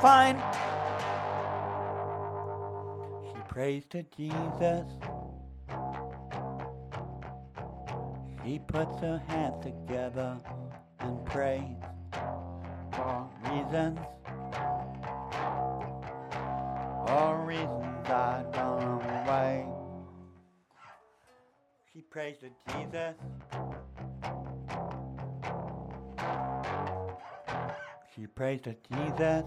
find. She prays to Jesus. She puts her hands together and prays for reasons. For reasons I don't know why. She prays to Jesus. She prays to Jesus.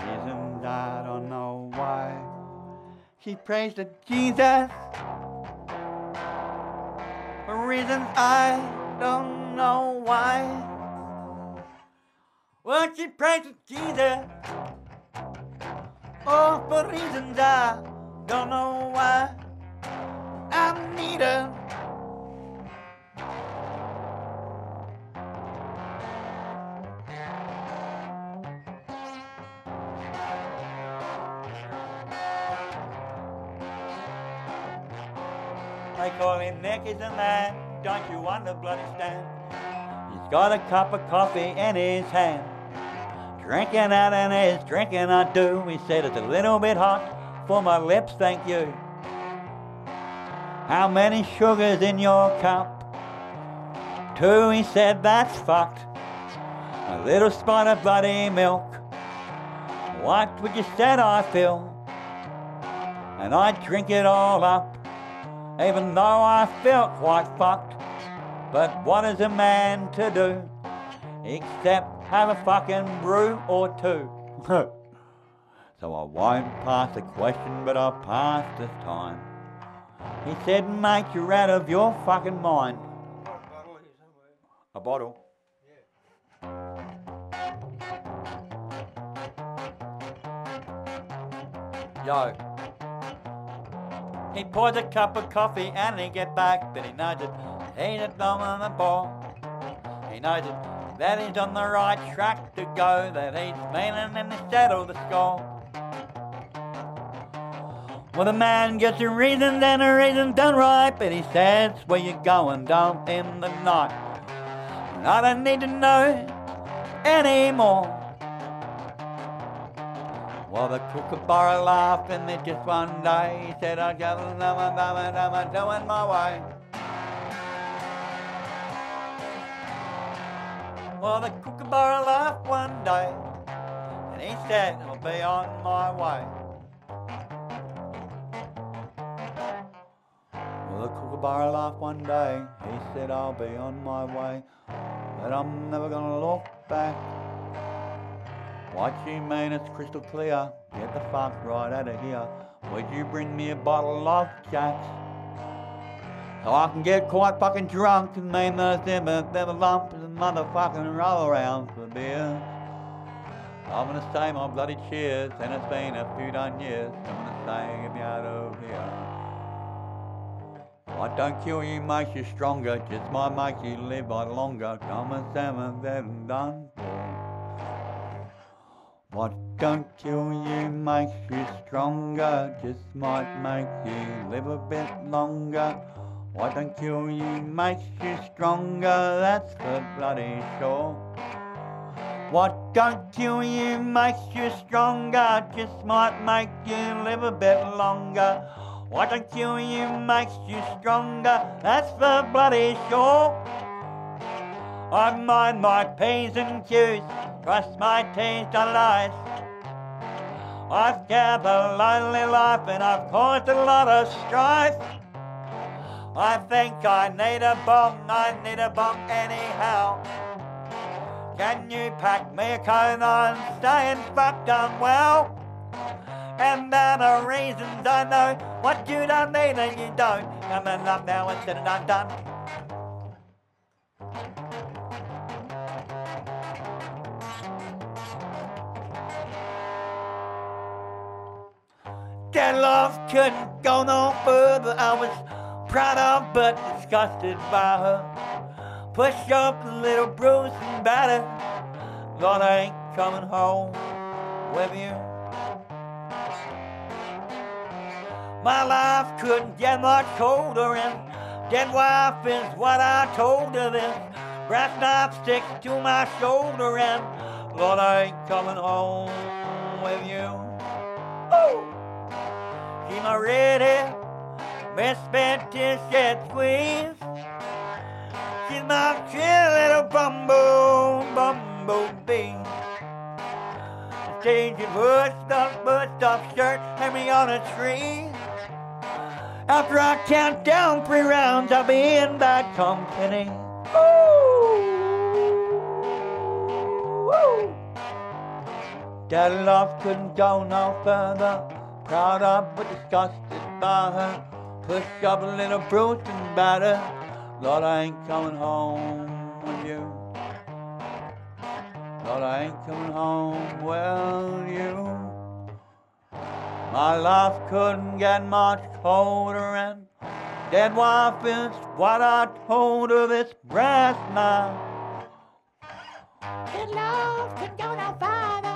Reasons I don't know why. She prays to Jesus. For reasons I don't know why. Well, she prays to Jesus. Oh, for reasons I don't know why. I need her. Is a man, don't you want to bloody stand? He's got a cup of coffee in his hand. Drinking out and his drinking I do. He said it's a little bit hot for my lips, thank you. How many sugars in your cup? Two, he said, that's fucked. A little spot of bloody milk. What would you said I feel? And I'd drink it all up even though I felt quite fucked. But what is a man to do except have a fucking brew or two? so I won't pass the question, but I'll pass this time. He said, mate, you're out of your fucking mind. A bottle. Yo. He pours a cup of coffee and he get back, but he. He's a thumb on the ball. He knows it. That he's on the right track to go. That he's meaning in the shadow of the score. Well, the man gets a reason and a reason done right, but he says, Where you going, down in the night? And I don't need to know anymore. Well, the kookaburra laughed and then just one day he said, I'm doing my way. Well, the kookaburra laughed one day and he said, I'll be on my way. Well, the kookaburra laughed one day. He said, I'll be on my way, but I'm never gonna look back. What you mean it's crystal clear? Get the fuck right out of here. Would you bring me a bottle of Jack? So I can get quite fucking drunk and make those them them lumps and motherfucking roll around for beer. I'm gonna say my bloody cheers, and it's been a few done years. I'm gonna say get me out of here. What don't kill you makes you stronger, just might make you live on longer. Come and seven, then done. What don't kill you makes you stronger, just might make you live a bit longer. What don't kill you makes you stronger, that's for bloody sure. What don't kill you makes you stronger, just might make you live a bit longer. What don't kill you makes you stronger, that's for bloody sure. I mind my P's and Q's, trust my to lies. I've scared a lonely life and I've caused a lot of strife. I think I need a bong, I need a bong anyhow. Can you pack me a cone on staying fucked unwell? And there are reasons I know what you don't mean and you don't. Coming up now instead of done done. That love couldn't go no further. I was proud of but disgusted by her. Push up a little bruise and batter. Lord, I ain't coming home with you. My life couldn't get much colder, and dead wife is what I told her then. brass knife sticks to my shoulder, and Lord, I ain't coming home with you. Oh, she's my redhead, best bet till shed squeeze. She's my chill little bumble, bumblebee. Stage it bust up, bust up shirt, hang me on a tree. After I count down three rounds, I'll be in bad company. That love couldn't go no further. Proud of but disgusted by her. Push up a and battered. Lord, I ain't coming home with you. Lord, I ain't coming home with you. My life couldn't get much colder, and dead wife is what I told her this brass knife. Good love could go no farther.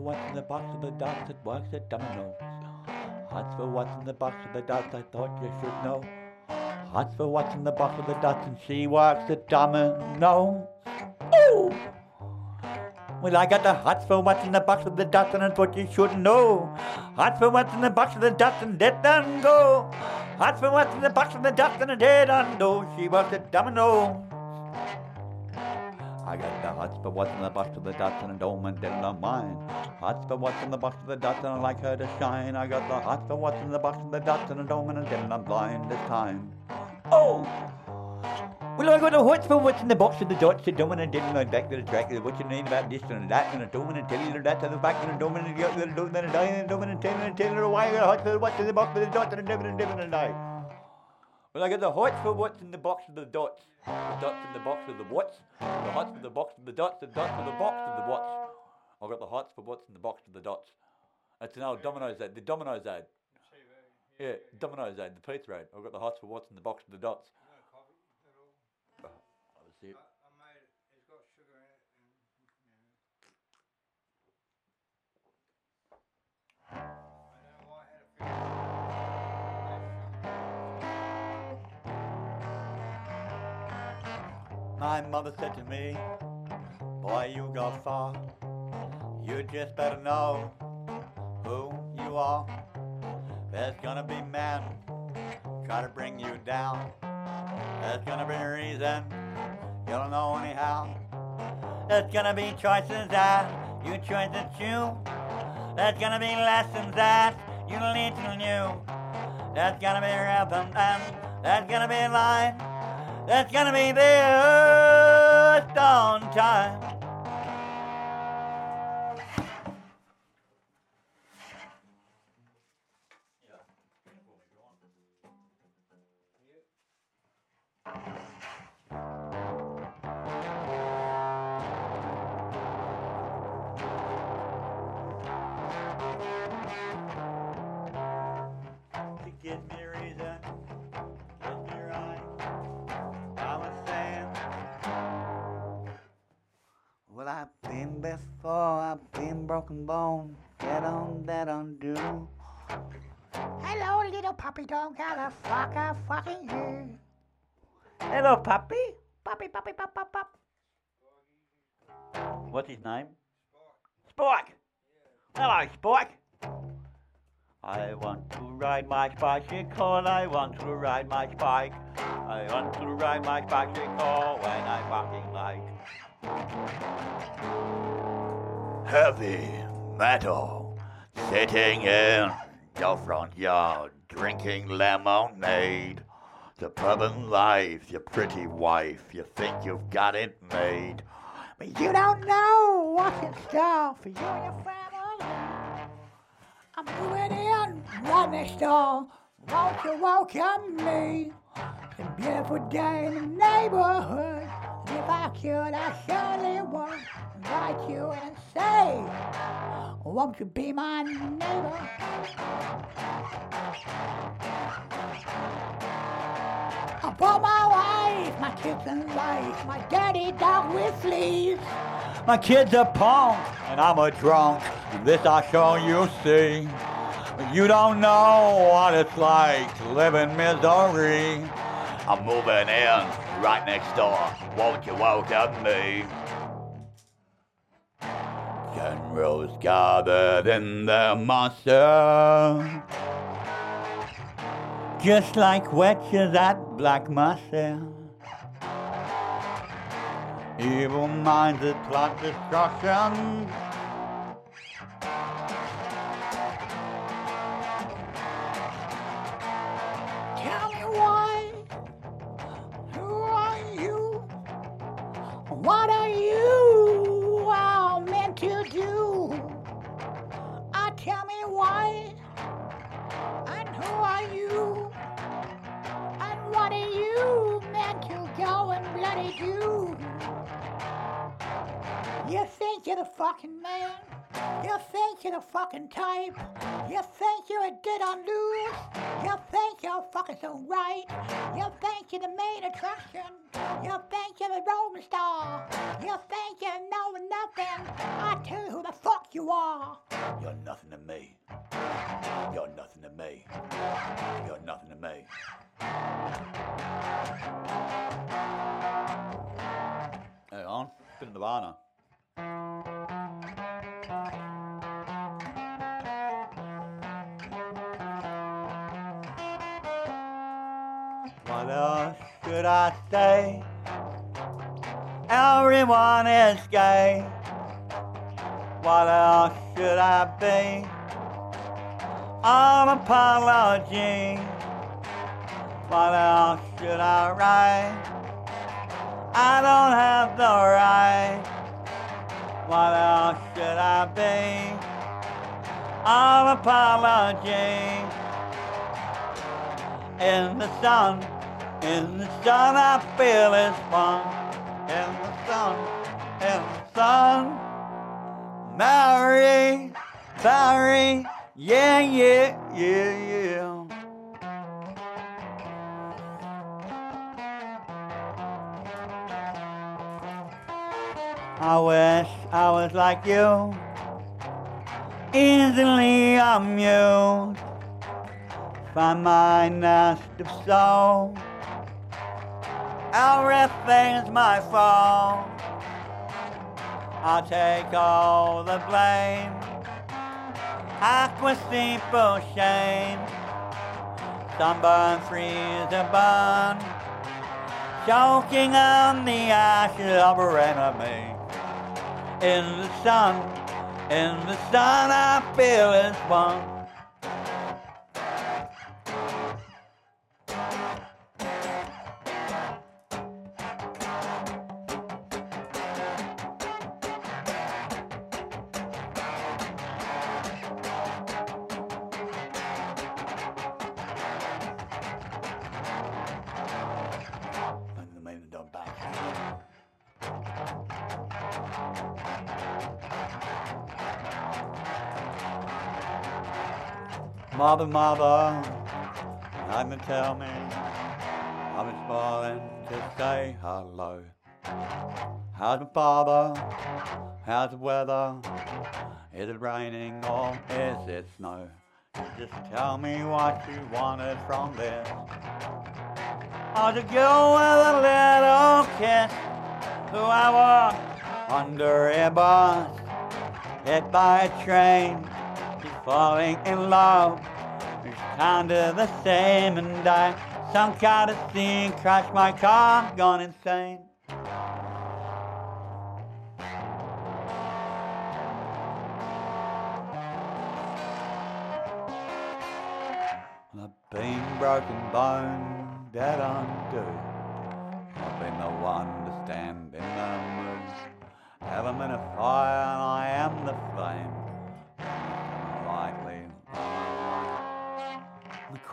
what's in the box of the dots that works at Domino's. Hots for what's in the box of the dots I thought you should know. Hots for what's in the box of the dots and she works at Domino's. Ooh! Well, I got the hots for what's in the box of the dots and I thought you should know. Hots for what's in the box of the dots and dead and go. Hots for what's in the box of the dots and a dead and go. She works at Domino's. I got the hots for what's in the box of the dots and a dome and then the mine. Hots for what's in the box of the dots and I like her to shine. I got the hots for what's in the box of the dots and a dome and then I'm blind this time. Oh! Well, I got the hots for what's in the box of the dots, and a didn't go back to the track. What you need about this and that and a dome and a tell you that to the back and a dome and a get the dome and a die and a dome and a tell and a tell her why I got hots for what's in the box of the dots and a and a dip and a die. Well, I got the hots for what's in the box of the dots. The dots in the box of the what's. The hots in the box of the dots. The dots in the box of the what's. I've got the hots for what's in the box of the dots. That's an old Domino's ad. The Domino's ad. Yeah, Domino's ad. The pizza ad. I've got the hots for what's in the box of the dots. No coffee at all. Was it. I, I made it. It's got sugar in it. And, you know. I know why I had a feeling. My mother said to me, Boy, you go far. You just better know who you are. There's gonna be men try to bring you down. There's gonna be a reason you don't know anyhow. There's gonna be choices that you choose to choose. There's gonna be lessons that you need to know. There's gonna be rhythm and there's gonna be line. There's gonna be this on time. Puppy. Puppy, puppy, pup, pup, pup. What's his name? Spike. Hello, Spike. I want to ride my bicycle, I want to ride my bike. I want to ride my bicycle when I'm walking like. Heavy metal, sitting in your front yard, drinking lemonade. Suburban life, your pretty wife, you think you've got it made. But you don't know what's in store for you and your family. I'm moving in right next door. Won't you welcome me? It's a beautiful day in the neighborhood. If I could, I surely would invite you and say, Won't you be my neighbor? I brought my wife, my kids and life, my daddy dog with fleas. My kid's a punk and I'm a drunk. This I show you see. You don't know what it's like to live in misery. I'm moving in right next door. Won't you welcome me? Generals gathered in the muster. Just like witches at Black Massa. Evil minds that plot destruction. You're the fucking man? You think you're the fucking type? You think you're a dead on loose? You think you're fucking so right? You think you're the main attraction? You think you're the rolling star? You think you know nothing? I tell you who the fuck you are. You're nothing to me. You're nothing to me. You're nothing to me. Hey, on. Bit of Nirvana. What else should I say? Everyone is gay. What else should I be? An apology. What else should I write? I don't have the right. What else should I be? An apology. In the sun, in the sun, I feel it's fun. In the sun, in the sun. Mary, Mary, yeah, yeah, yeah, yeah. I wish I was like you, easily amused by my nest of soul. Everything's my fault. I'll take all the blame. Aqua steeple shame. Sunburn, freeze, and burn. Choking on the ashes of our enemy. In the sun, in the sun, I feel as one. And the Mother, mother, come and tell me. I've been calling to say hello. How's my father? How's the weather? Is it raining or is it snow? Just tell me what you wanted from this. How's it go with a little kiss? Who I walk under a bus, hit by a train, falling in love. It's kinda the same, and I sunk out of sea, crashed my car, gone insane. I've been broken bone, dead undo. I've been the one to stand in the moon element of fire, and I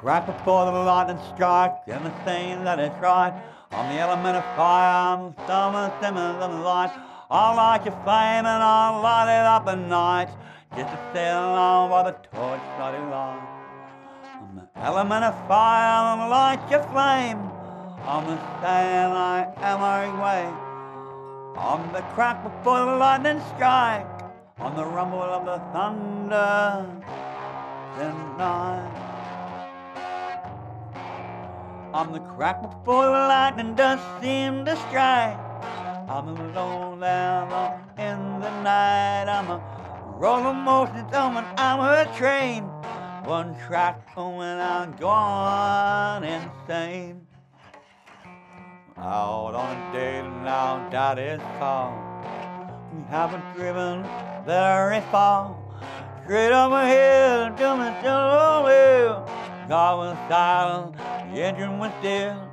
the crack before the lightning strike, the thing that is right. I'm the element of fire, I'm the summer, simmer, the light. I'll light your flame and I'll light it up at night, just to sail along by the torch lighted light. I'm the element of fire, I'm light your flame. I'm the sail, I am our way. I'm the crack before the lightning strike. On the rumble of the thunder tonight. I'm the crack before the lightning does seem to strike. I'm alone down in the night. I'm a rolling motion on I'm a train. One track going I'm gone insane. Out on a date now is called. We haven't driven very far. Straight up a hill to the hill. God was silent, the engine was still.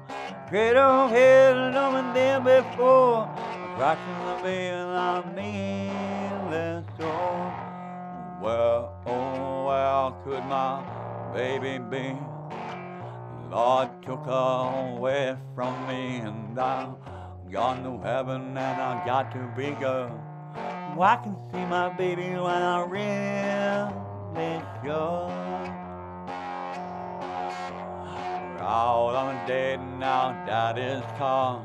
Up hill, no one there before. Crashing the veil, I'm nearly so. Where, oh, where could my baby be? Lord took her away from me, and I'm gone to heaven, and I got to be girl. I can see my baby when I really sure. Out on a date now, daddy's car.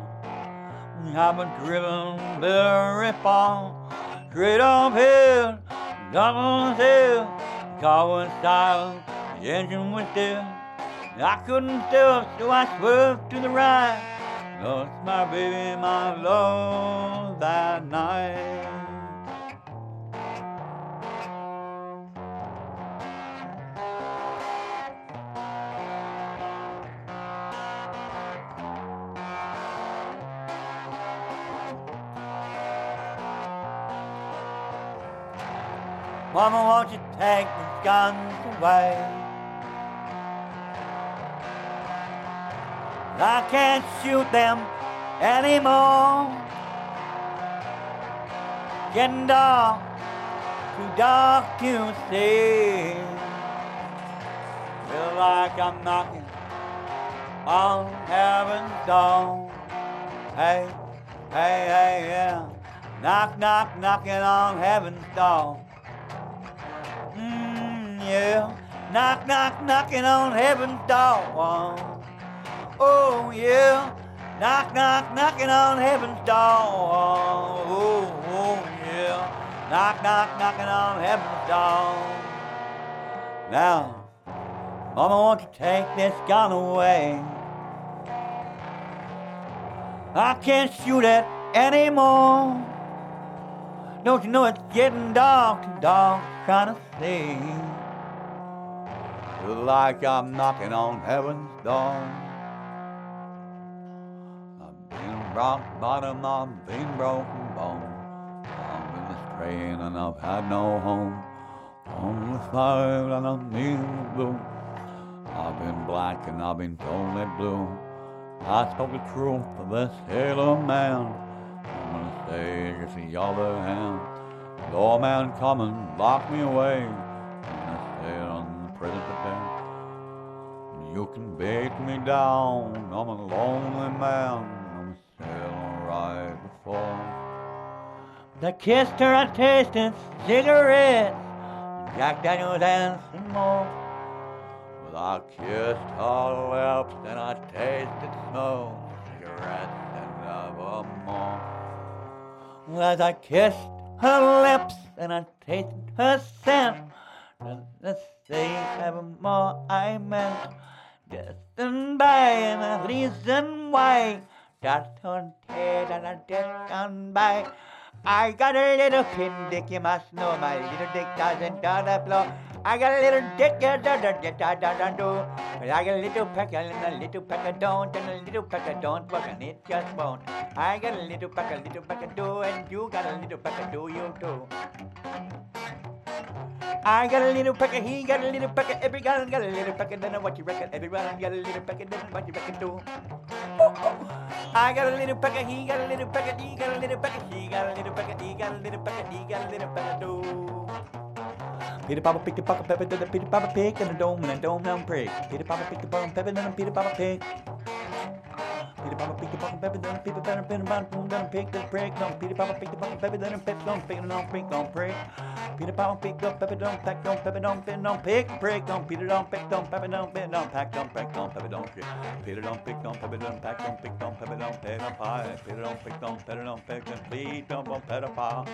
We haven't driven very far. Straight uphill, the hill. Car was silent, the engine was still. I couldn't stop, so I swerved to the right. Lost my baby, my love that night. Mama, won't you take these guns away? I can't shoot them anymore. Getting dark, too dark to see. Feel like I'm knocking on heaven's door. Hey, hey, hey, yeah. Knock, knock, knocking on heaven's door. Knock, knock, knocking on heaven's door. Oh, yeah. Knock, knock, knocking on heaven's door. Oh, oh, yeah. Knock, knock, knocking on heaven's door. Now, Mama, won't you take this gun away? I can't shoot it anymore. Don't you know it's getting dark, dark, trying to see. Like I'm knocking on heaven's door. I've been rock bottom, I've been broken bone. I've been train and I've had no home. On the side and I'm in the blue. I've been black and I've been totally blue. I spoke the truth to this sailor man. I'm gonna say it's the other hand. Man come and lock me away. You can beat me down. I'm a lonely man. I'm still right before. I kissed her, I tasted cigarettes. Jack Daniels and some more. Well, I kissed her lips and I tasted smoke, cigarettes and evermore. Well, as I kissed her lips and I tasted her scent, let's say evermore I meant by a reason why. Just on head and I just gone by. I got a little pin dick, you must know my little dick doesn't do the blow. I got a little dick, da da da da da da do. But I got a little pecker and a little pecker don't, and a little pecker don't work, and it just won't. I got a little pecker, little pecker do, and you got a little pecker do, you too. I got a little pecker, he got a little pecker, every guy got a little pecker, then what you reckon? Everyone got a little pecker, then what you reckon do? I got a little pecker, he got a little pecker, he got a little pecker, he got a little pecker, he got a little pecker, he got a little pecker do. Peter Papa picked a pocket pepper, then a Peter Papa pig, and a dome and a dome down prig. Peter Papa picked a pocket pepper, then a Peter Papa pig. Peter Papa picked a pocket pepper, then a Peter Papa pig, then a pig, then a prig, no. Peter Papa picked a pocket pepper, then a pig, don't pig, don't pig, don't prig. Peter Papa picked up pepper, don't pack, don't pepper, don't pig, don't pig, prig, don't Peter don't pick, don't pepper, don't pig, don't pack, don't pack, don't pepper, don't pig. Peter don't pick, don't pepper, don't pack, don't pick, don't pepper, don't pig, don't pie. Peter don't pick, don't pepper, don't pick, and please don't want pedophile.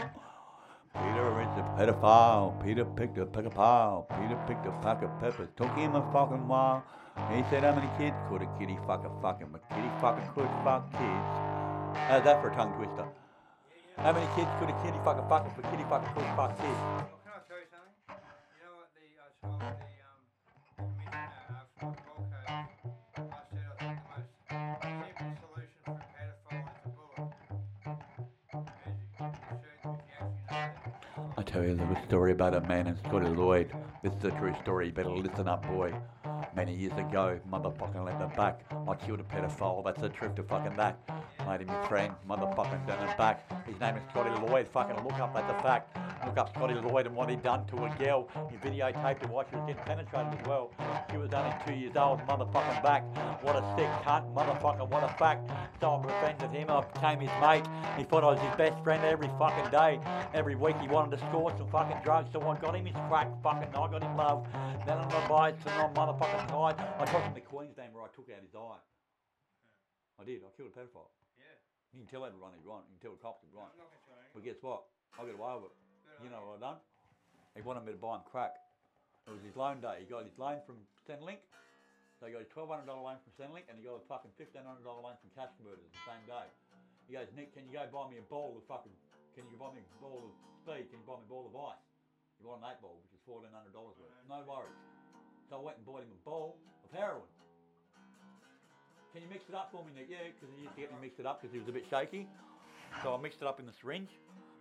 Peter is a pedophile. Peter picked a pedophile. Peter picked a pack of peppers. Took him a fucking while. He said, how many kids could a kitty fuck a fucking, a kitty fucking could fuck kids? Uh, How's that for a tongue twister? How many kids could a kitty fuck a kitty fucking could fuck kids? Well, can I tell you something? You know what the uh, the tell you a little story about a man in Scotty Lloyd. This is a true story. Better listen up, boy. Many years ago, motherfucking left the back. I killed a pedophile. That's the truth to fucking that. Made him a friend. Motherfucking done it back. His name is Scotty Lloyd. Fucking look up. That's a fact. Look up Scotty Lloyd and what he done to a girl. He videotaped her while she was getting penetrated as well. She was only two years old. Motherfucking back. What a sick cunt. Motherfucker. What a fact. So I befriended him. I became his mate. He thought I was his best friend every fucking day. Every week he wanted to score some fucking drugs. So I got him his crack. Fucking I got him love. Then on the bites and on motherfucking side. I took him to Queensland where I took out his eye. I did. I killed a pedophile. Yeah. You can tell everyone he's right. You can tell the cops he's right. I'm not gonna tell. But guess what? I got away with it. You know what I done? He wanted me to buy him crack. It was his loan day. He got his loan from Centrelink. So he got his twelve hundred dollar loan from Centrelink, and he got a fucking fifteen hundred dollar loan from Cash Converters the same day. He goes, Nick, can you go buy me a bowl of fucking? Can you buy me a bowl of speed? Can you buy me a bowl of ice? You want an eight ball, which is fourteen hundred dollars worth. No worries. So I went and bought him a bowl of heroin. Can you mix it up for me, Nick? Yeah, because he used to get me mixed it up because he was a bit shaky. So I mixed it up in the syringe,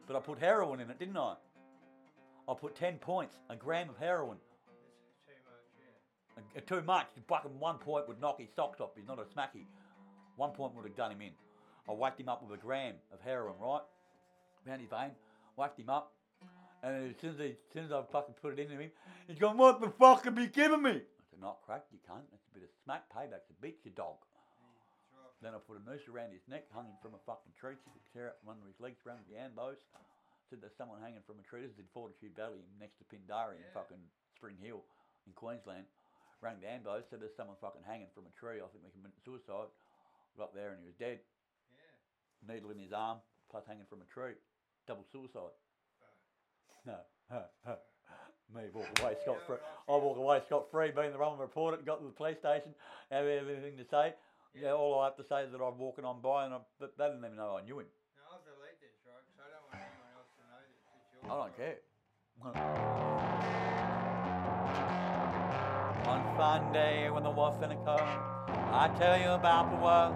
but I put heroin in it, didn't I? I put 10 points, a gram of heroin. It's too much, yeah. Uh, Too much. Fucking one point would knock his socks off. He's not a smacky. One point would have done him in. I whacked him up with a gram of heroin, right? Round his vein, whacked him up. And as soon as, he, as soon as I fucking put it into him, he's going, What the fuck have you given me? I said, Not crack, you cunt. That's a bit of smack payback to beat your dog. Then I put a noose around his neck, hung him from a fucking tree, so he could tear out from under his legs, around the ambos. Said there's someone hanging from a tree. This is in Fortitude Valley, next to Pindari in fucking Spring Hill in Queensland. Rang the ambos, said there's someone fucking hanging from a tree. I think they committed suicide. Got up there and he was dead. Yeah. Needle in his arm, plus hanging from a tree. Double suicide. No. Me walk away scot free. I walk away scot free, being the wrong reporter, got to the police station, have everything to say. Yeah, all I have to say is that I'm walking on by, and I, but they didn't even know I knew him. Now I'll delete this, right? Because I don't want anyone else to know this. It's your I don't care. On Sunday when the wolf finna come, I tell you about the world.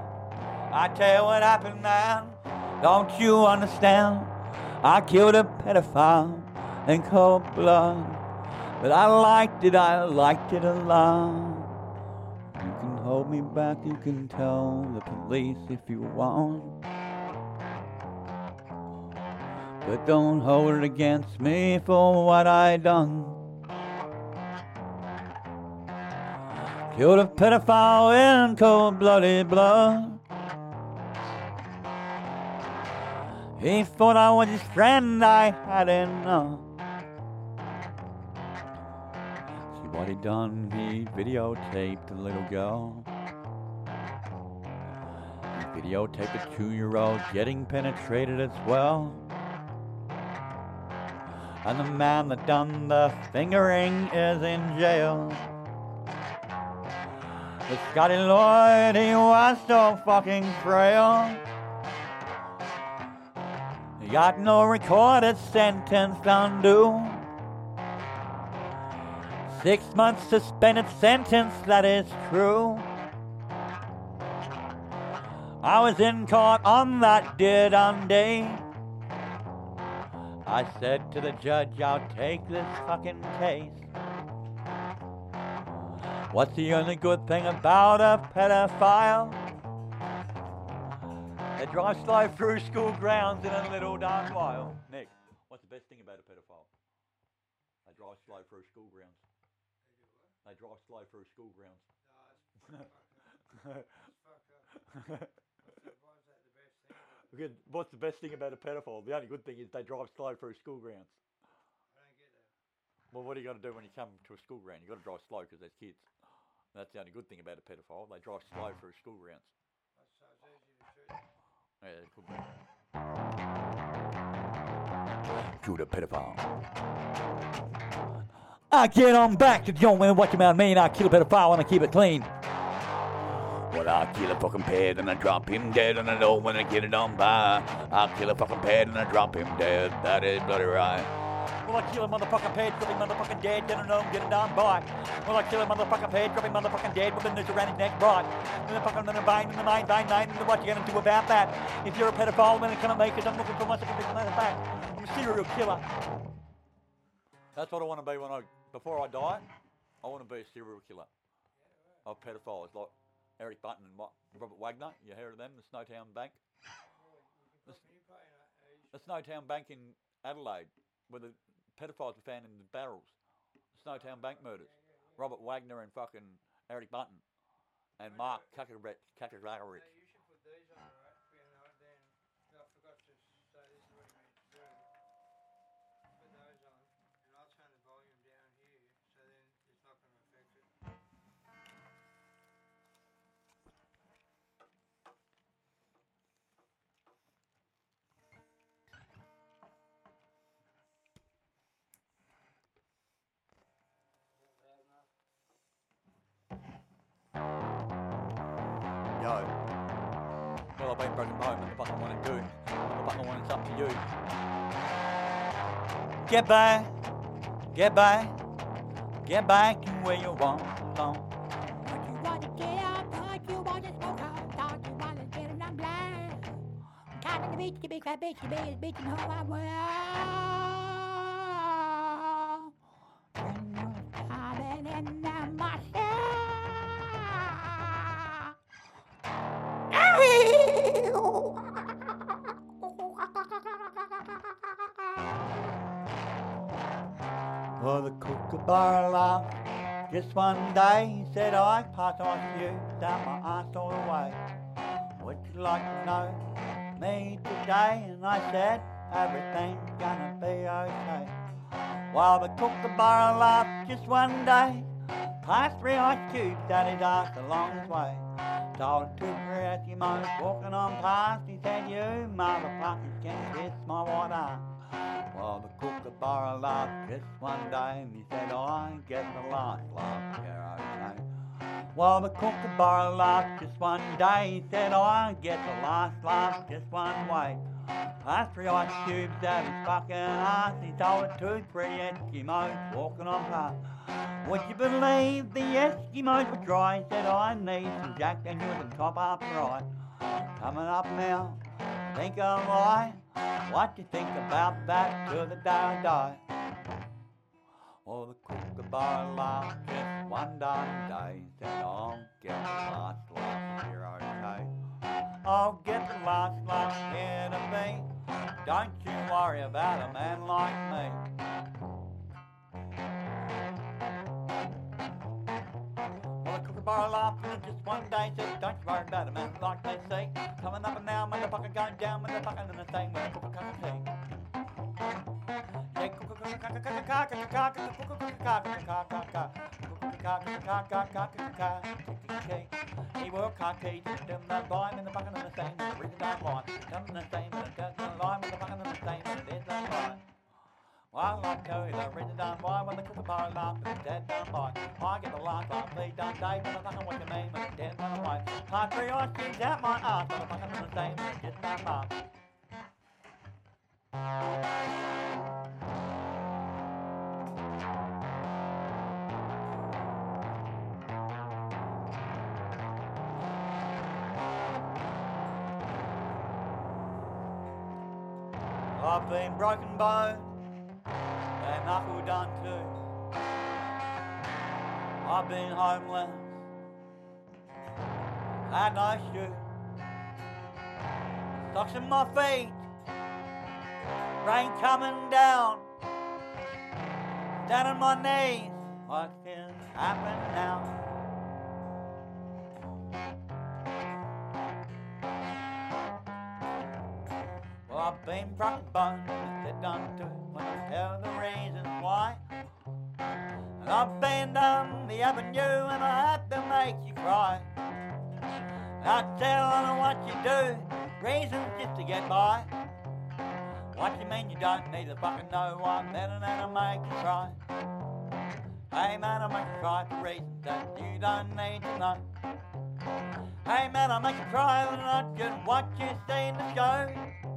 I tell you what happened, man. Don't you understand? I killed a pedophile in cold blood, but I liked it. I liked it a lot. Hold me back. You can tell the police if you want. But don't hold it against me for what I done. Killed a pedophile in cold-blooded blood. He thought I was his friend, I had enough. He done? He videotaped a little girl. He videotaped a two-year-old getting penetrated as well. And the man that done the fingering is in jail. But Scotty Lloyd, he was so fucking frail. He got no recorded sentence undue. Six months suspended sentence, that is true. I was in court on that dead on day. I said to the judge, I'll take this fucking case. What's the only good thing about a pedophile? They drive slow through school grounds in a little dark while. Nick, what's the best thing about a pedophile? They drive slow through school. They drive slow through school grounds. Good. What's the best thing about a pedophile? The only good thing is they drive slow through school grounds. Well, what are you going to do when you come to a school ground? You've got to drive slow because there's kids. That's the only good thing about a pedophile. They drive slow through school grounds. Yeah, it could be. Shoot a pedophile. I get on back to the young women watching about me and I kill a pedophile and I keep it clean. Well, I kill a fucking pet and I drop him dead and I know when I get it on by. I kill a fucking pet and I drop him dead. That is bloody right. Well, I kill a motherfucking pet, drop him motherfucking dead, then I know I'm getting down by. Well, I kill a motherfucking pet, drop him motherfucking dead with a noose around his neck bright. And the fucking in the vein, in the mind, vein, vein, and what you gonna do about that? If you're a pedophile, then it cannot make it. I'm looking for myself matter of fact. I'm a serial killer. That's what I want to be when I, before I die, I want to be a serial killer of pedophiles like Eric Button and Robert Wagner. You heard of them, the Snowtown Bank? The, Snowtown Bank in Adelaide, where the pedophiles were found in the barrels. The Snowtown Bank murders. Robert Wagner and fucking Eric Button and Mark Kakarik. Home and the fucking want to do. The fucking one it's up to you. Get back, get back, get back to where you want the beach, the big fat bitch, the biggest bitch in the whole wide world. The kookaburra just one day. He said, I pass on you down my ass all the way. Would you like to know me today? And I said, everything's gonna be okay. While the barrel laughed just one day, passed three ice cubes at his ass along his way. Told two Eskimos walking on past, he said, you motherfuckers can kiss my white ass. Well, the kookaburra laughed just one day and he said, Oh, I get the last laugh, yeah, okay. Well, the kookaburra laughed just one day, he said, Oh, I get the last laugh just one way. Past three ice cubes at his fucking ass, he told it to three Eskimos walking on past. Would you believe the Eskimos were dry? He said, I need some Jack Daniels and top up right. Coming up now, think I'll. What do you think about that till the I die? Well, the kookaburra laughed just one darn day. Said, I'll get last laugh here, okay? I'll get lost, last in a to. Don't you worry about a man like me. The kookaburra just one day said, Don't you worry about a man like they say. Coming up and down, motherfucker going down, motherfucker in the same with a of coffee. He will cocky, them that line in the fucking in the same, the reason that line, in the and the line with the fucking in the same, and line. Well, I tell you, the reason done why when the kookaburra laugh and dead done by. I get the laugh like me done day, but I fucking what you mean it's dead three ice cubes out my ass, but I'm the same, and it's just done by. I've been broken bone done. I've been homeless, had no shoes, socks in my feet, rain coming down, down on my knees. What can happen now? I've been broken bones, they done too. When I tell the reasons why. And I've been down the avenue and I had to make you cry. I tell them what you do, reasons just to get by. What you mean you don't need to fucking know I'm better than to make you cry. Hey man, I make you cry for reasons that you don't need to know. Hey man, I make you cry when not just what you see in the show.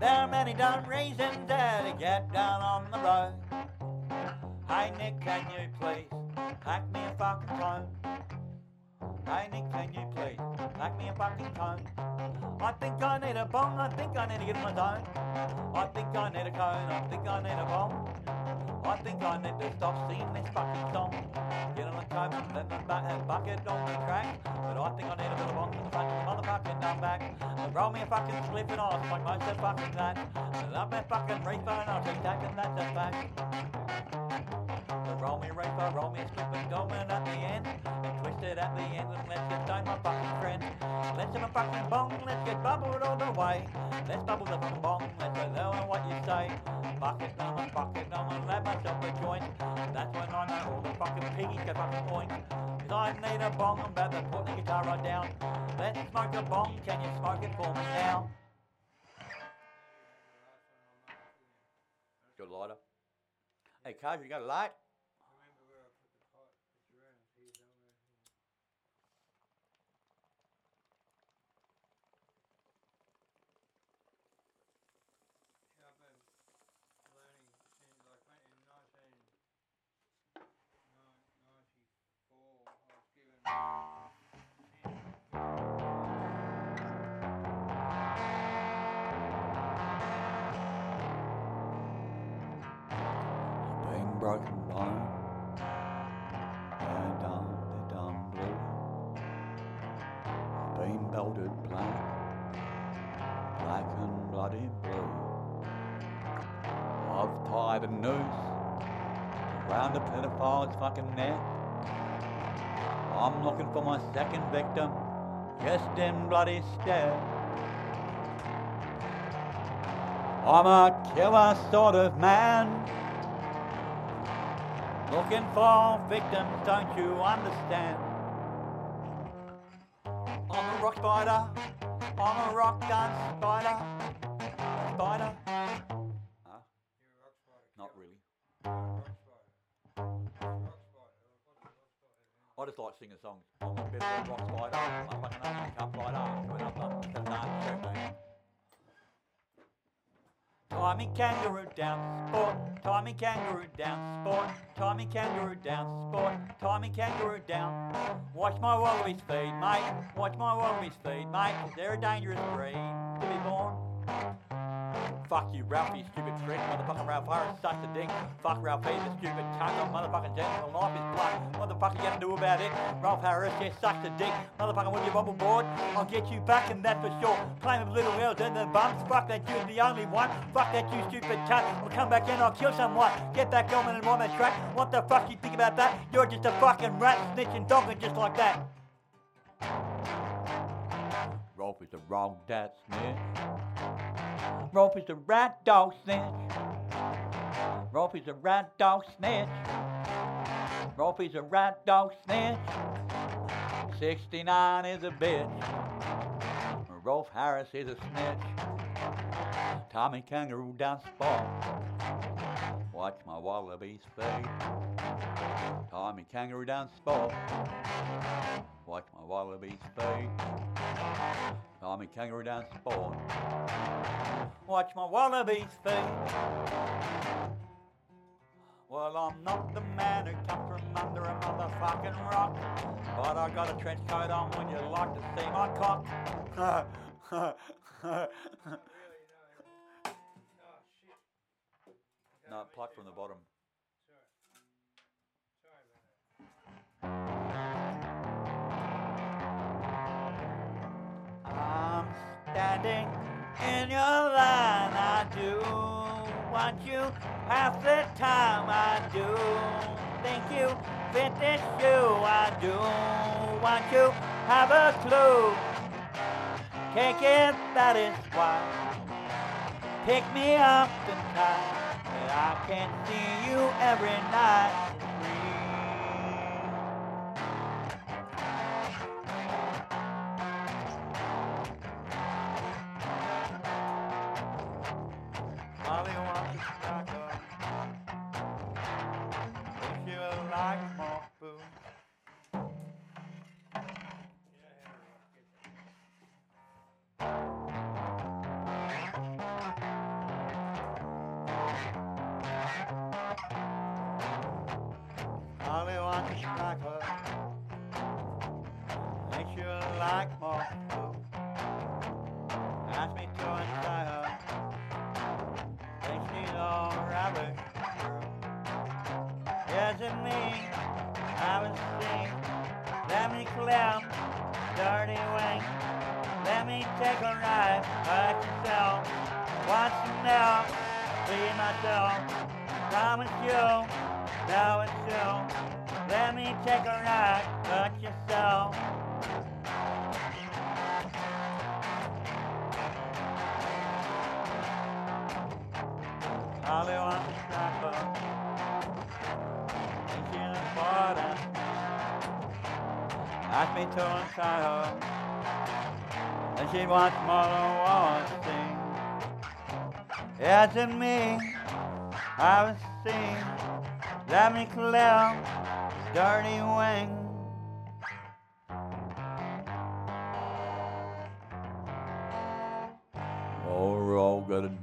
There are many dumb reasons that to get down on the road. Hey Nick, can you please pack me a fucking cone? Hey Nick, can you please pack me a fucking cone? I think I need a bong, I think I need to get my zone. I think I need a cone, I think I need a bong. I think I need to stop singing this fucking song. Get on the coat and let the bu- bucket on the track. But I think I need a bit of bong the fucking motherfucking dumb back. Uh, roll me a fucking slip and I'll smoke most of fucking that. I love my fucking reefer and I'll keep taking that to. So roll me a reefer, roll me a slip and dolman at the end. And twist it at the end and let's get stoned, my fucking friend. Let's have a fucking bong, let's get bubbled all the way. Let's bubble the fucking bong, let's know what you say. Bucket number, bucket number, let joint. That's when I know all the fucking piggies go fucking point. Cause I need a bong, I'm about to put the guitar right down. Let's smoke a bong, can you smoke it for me now? Got a lighter? Hey, Cars, you got a light? Broken bone down the dumb blue. Been belted black, black and bloody blue. I've tied a noose around the pedophile's fucking neck. I'm looking for my second victim, just in bloody stare. I'm a killer sort of man. Looking for victims, don't you understand? I'm a rock spider. I'm a rock dance spider. Spider. Huh? Not really. I just like singing songs. I'm a bit of a rock spider. I'm fucking up, cup spider. Coming up, up, to Tommy kangaroo down sport, Tommy kangaroo down sport, Tommy kangaroo down sport, Tommy kangaroo down. Watch my wallabies feed, mate. Watch my wallabies feed, mate, they're a dangerous breed to be born. Fuck you, Ralphie, stupid trick. Motherfucking Rolf Harris sucks a dick. Fuck Ralphie, the stupid cunt. Oh, motherfucking gentleman, life is blunt. What the fuck are you gonna do about it? Rolf Harris, yeah, sucks a dick. Motherfucking, when you bubble board, I'll get you back, and that's for sure. Claim of little whales and the bumps. Fuck that you're the only one. Fuck that you stupid cunt. I'll come back and I'll kill someone. Get back on and run that track. What the fuck you think about that? You're just a fucking rat, snitching dog, and just like that. Rolf is the wrong dad snitch. Rolf is the rat dog snitch. Rolf is a rat dog snitch. Rolf is a rat dog snitch. 69 is a bitch. Rolf Harris is a snitch. Tommy Kangaroo down spot. Watch my wallabies feed. Tommy Kangaroo down spot. Watch my wallabies feed. Tommy Kangaroo down sport. Watch my wallabies feed. Well, I'm not the man who comes from under a motherfucking rock, but I got a trench coat on when you like to see my cock. No. Pluck from the bottom. Sorry. Sorry I'm standing in your line. I do want you half the time. I do think you fit this shoe. I do want you have a clue. Take it, that is why. Pick me up tonight. I can see you every night.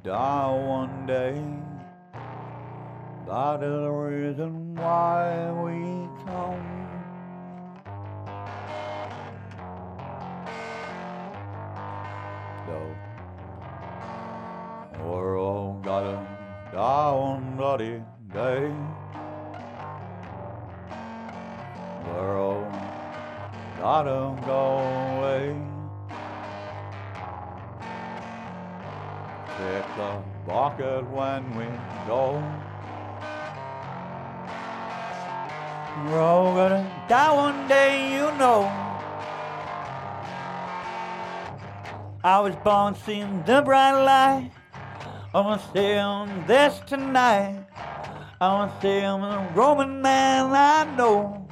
Die one day. That is the reason why we come. So, we're all gonna die one bloody day. We're all gotta go away. The bucket when we go. We're all gonna die one day, you know. I was born seeing the bright light. I wanna see him this tonight. I wanna see him a Roman man I know.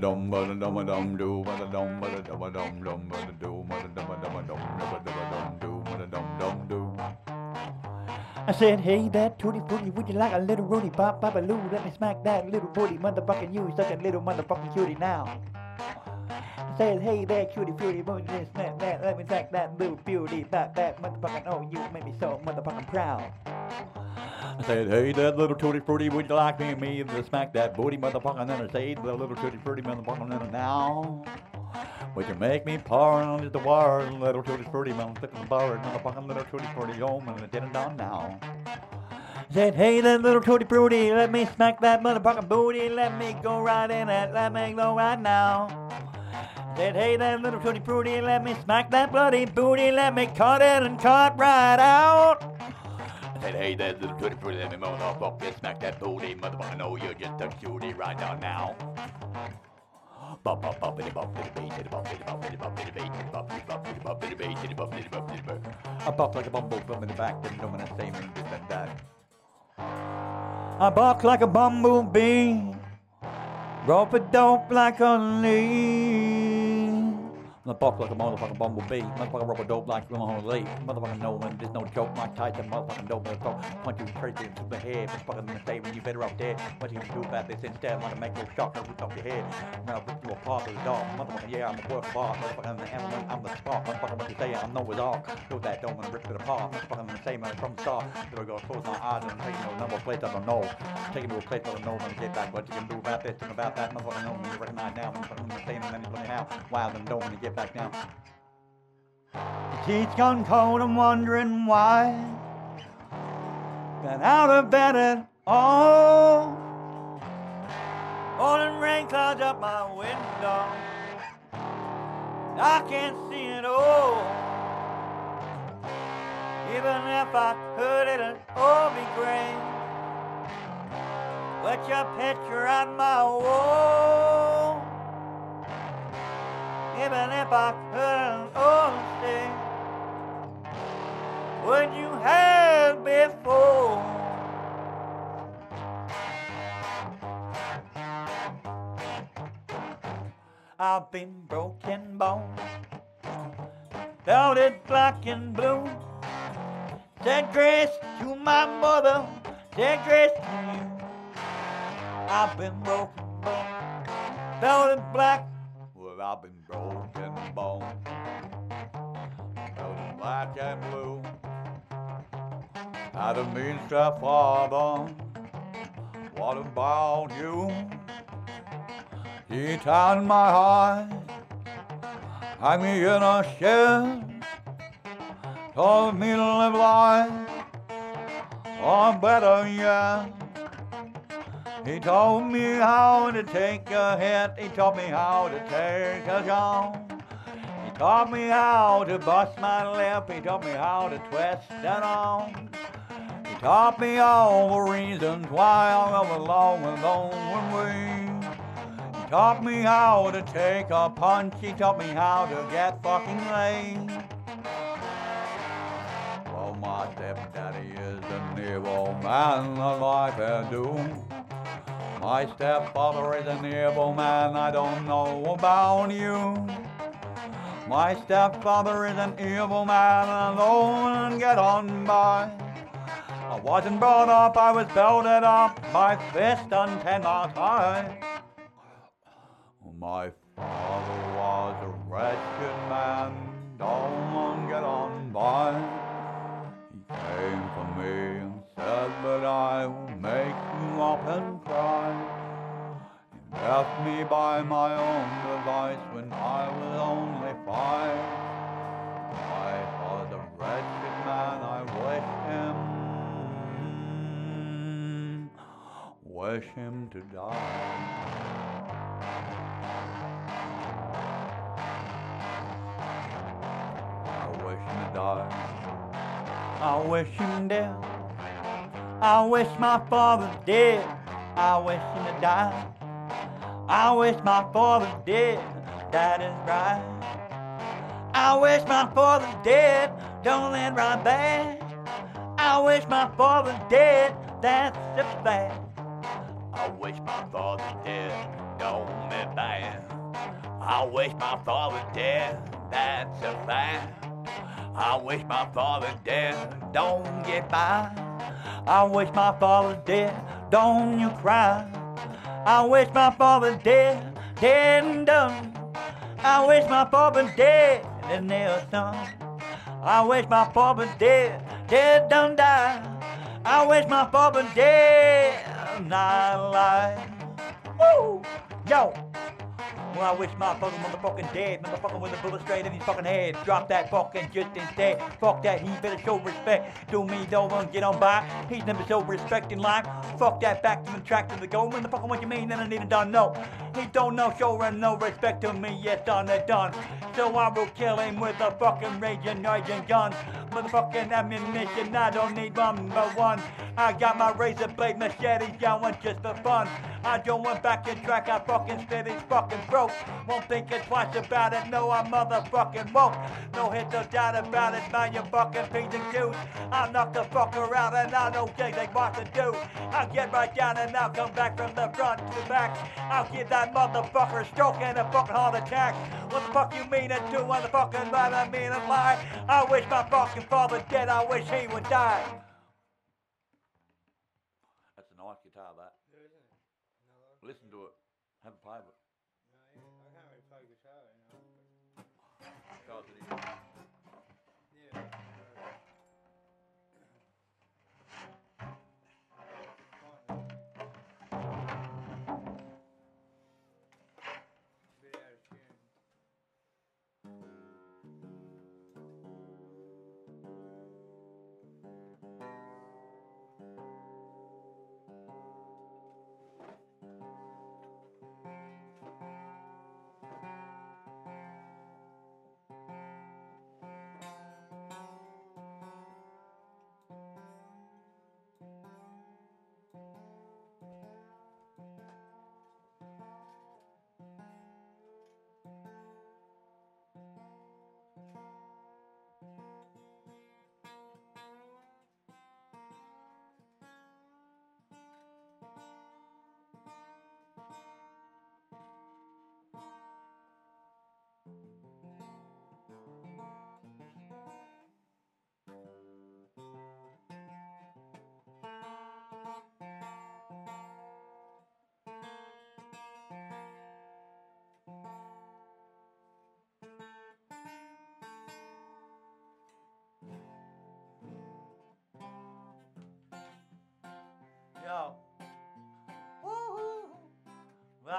Dum ba dum ba dum dum do ba dum ba dum ba dum dum ba do ba dum ba dum ba dum ba dum do ba dum dum do. I said, hey, that tutti frutti, would you like a little Rudy Bop Babaloo? Let me smack that little booty, motherfucking you, such a little motherfucking cutie now. I said, hey, that cutie fruity, would you smack that? Let me smack that little beauty, that that motherfucking oh, you make me so motherfucking proud. I said, hey, that little tutti frutti, would you like me and me to smack that booty, motherfucker? And then I said, the little tutti frutti, motherfucker, and then now. Would you make me pour on the water, little tutti frutti, motherfucking bar, motherfucking little tutti frutti, oh, and it down now. Said, hey, that little tutti frutti, let me smack that motherfucking booty, let me go right in it, let me go right now. Said, hey, that little tutti frutti, let me smack that bloody booty, let me cut it and cut right out. I said, hey, that little tutti frutti, let me motherfucker smack that booty, motherfucker, know you're just a cutie right now now. I bop like a bumblebee in the back, then doing the same and this and that. I bark like a bumblebee, rope a dope like a leaf. I bark like a motherfucking bumblebee, motherfucking a dope like you on a leaf. Motherfucking no one, there's no joke, Mike Tyson, motherfucking dope, motherfucker. Punch you crazy into the head, motherfucking gonna say when you better off dead. What you gonna do about this instead? I'm gonna make you shock and rip off your head. I'm gonna rip you apart with a dog, motherfucking yeah, I'm the worst boss, motherfucking the animal, I'm the spot, motherfucking what you say I'm Noah's Ark. Build that dome and rip it apart. I'm fucking the same as from the start. So I go close my eyes and take no number place I don't know. Take it to a place I don't know and get back what you can do about this and about that. Motherfucking know when you recognize now. I'm fucking the same and play now. Wow, then don't when you get back now. The teeth gone cold, I'm wondering why. Got out of bed at all. Morning rain clouds up my window. I can't see it all. Even if I could, it'd all be great. Put your picture on my wall. Even if I couldn't stay. What you had before. I've been broken bone, belted black and blue. Said grace to my mother, said grace to you. I've been broken bone, belted black. Well, I've been broken bone, belted black and blue. I don't mean to father, what about you? He tied my heart, hung me in a shed, told me to live life, or better yet. He told me how to take a hit, he taught me how to take a shot. He taught me how to bust my lip, he taught me how to twist it on. He taught me all the reasons why I was alone and lonely. He taught me how to take a punch. He taught me how to get fucking laid. Well, my stepdaddy is an evil man, a life and doom. My stepfather is oh an evil man, I don't know about you. My stepfather is oh an evil man, alone and get on by. I wasn't brought up, I was belted up, my fist on ten miles high. My father was a wretched man, don't get on by. He came for me and said that I will make you up and cry. He left me by my own device when I was only five. My father's a wretched man, I wish him, wish him to die. I wish him to die. I wish him dead. I wish my father dead. I wish him to die. I wish my father dead. That is right. I wish my father dead. Don't let right back. I wish my father dead. That's a fact. I wish my father dead. Don't let back. I wish my father dead. That's a fact. I wish my father dead. Don't get by. I wish my father dead. Don't you cry. I wish my father dead. Dead and done. I wish my father dead and never done. I wish my father dead. Dead don't die. I wish my father dead. Not alive. Woo! Yo! Well, I wish my father motherfucking dead, motherfucker with a bullet straight in his fucking head. Drop that fucking just instead. Fuck that, he better show respect to me, though, and get on by. He's never showed respect in life. Fuck that, back to the track to the goal. Motherfucker, what you mean? Then I need to done no. He don't know, show no respect to me, yes, done it done. So I will kill him with a fucking raging, raging gun. Motherfucking ammunition, I don't need number one. I got my razor blade machete going just for fun. I don't want back in track, I fucking spit his fucking throat. Won't think it twice about it, no, I motherfucking won't. No hit, no doubt about it, man, you fucking piece of Q's. I'll knock the fucker out and I know exactly what to do. I'll get right down and I'll come back from the front to the back. I'll give that motherfucker a stroke and a fucking heart attack. What the fuck you mean it do? What the fucking lie, I mean a lie. I wish my fucking father dead, I wish he would die.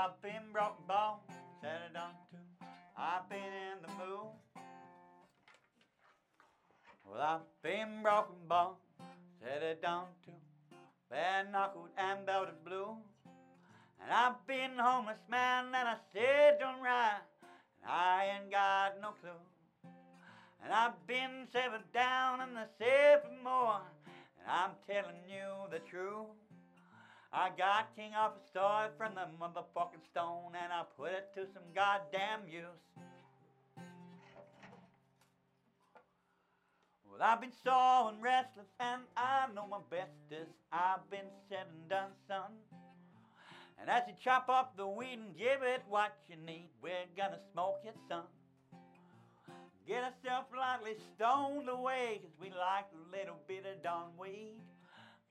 I've been broken bone, said it on too. I've been in the mood. Well, I've been broken bone, said it down too. Bare knuckled and belted blue. And I've been homeless man and I said don't right. And I ain't got no clue. And I've been severed down and I said more. And I'm telling you the truth. I got King Arthur's sword from the motherfucking stone and I put it to some goddamn use. Well, I've been sore and restless and I know my best is I've been said and done, son. And as you chop up the weed and give it what you need, we're gonna smoke it, son. Get ourselves lightly stoned away, 'cause we like a little bit of dawn weed.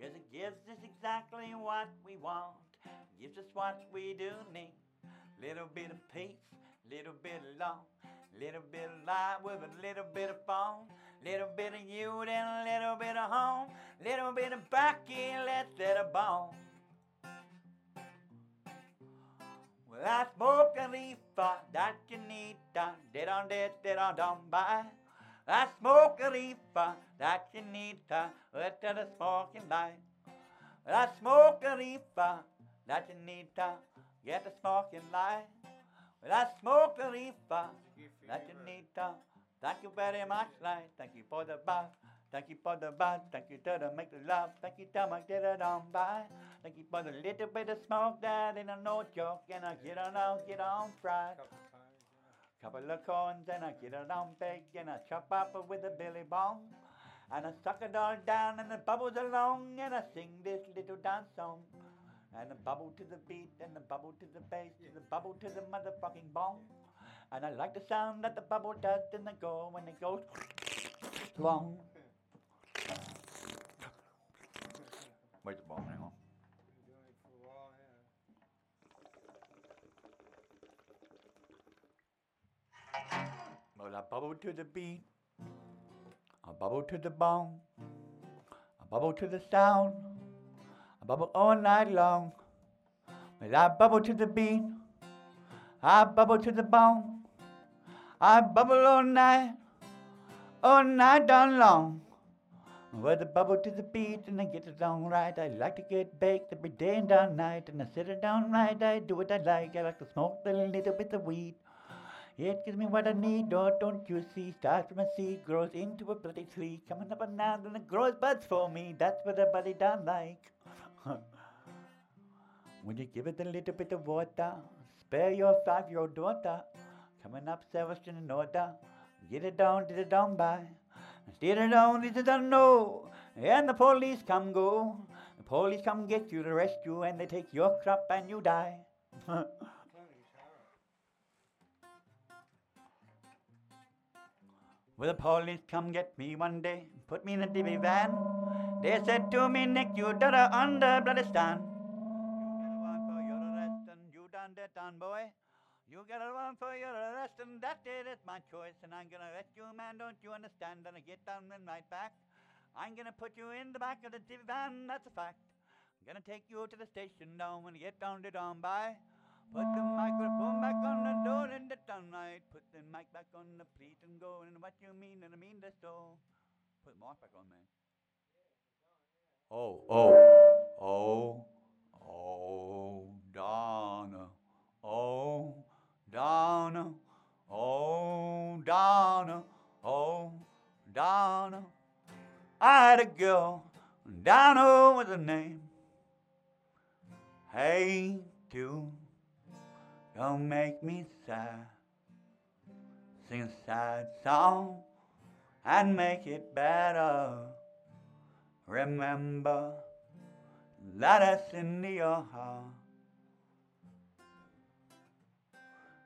'Cause it gives us exactly what we want, gives us what we do need. Little bit of peace, little bit of love, little bit of life with a little bit of fun. Little bit of you, then a little bit of home, little bit of Bucky, let's let a bone. Well, I smoke a leaf that you need done, did on did, did on done by. I smoke a reefer that you need to let the smoking light. I smoke a reefer that you need to get the smoking light. Well, I smoke a reefer that you need to. Thank you very much, light. Thank you for the bar. Thank you for the bud, thank you to the make the love, thank you to my get it on by. Thank you for the little bit of smoke that ain't no joke, and I get on out, get on fried. Couple of corns and I get it on big and I chop up with a billy bong. And I suck it all down and it bubbles along and I sing this little dance song. And I bubble to the beat and the bubble to the bass to the bubble to the motherfucking bong. And I like the sound that the bubble does and the go when it goes long. Where's the bong? Hang Well, I bubble to the beat, I bubble to the bong, I bubble to the sound, I bubble all night long. Well, I bubble to the beat, I bubble to the bone, I bubble all night, all night down long. Well, I bubble to the beat and I get it on right. I like to get baked every day and all night, and I sit it down right. I do what I like. I like to smoke a little bit of weed. It gives me what I need, oh, don't you see? Starts from a seed, grows into a bloody tree, coming up and down, and it grows buds for me. That's what a buddy don't like. when you give it a little bit of water, spare your five-year-old daughter, coming up Sebastian in order. Get it down, get it down by. Steer it down, it down no. And the police come go. The police come get you to you, and they take your crop and you die. Well, the police come get me one day, put me in a divvy van. They said to me, Nick, you a under bloody stand. You get a one for your arrest, and you done that done, boy. You get a one for your arrest, and that it is my choice. And I'm gonna arrest you, man, don't you understand? And I get down and right back. I'm gonna put you in the back of the divvy van, that's a fact. I'm gonna take you to the station now you get down to down by. Put the microphone back on the door and the sunlight. Put the mic back on the plate and go. And what you mean? And I mean this so. Put the mic back on, man. Oh, oh, oh, oh, Donna. Oh, Donna. Oh, Donna. Oh, Donna. I had a girl. Donna was her name. Hey, you. Don't make me sad. Sing a sad song and make it better. Remember, let us into your heart.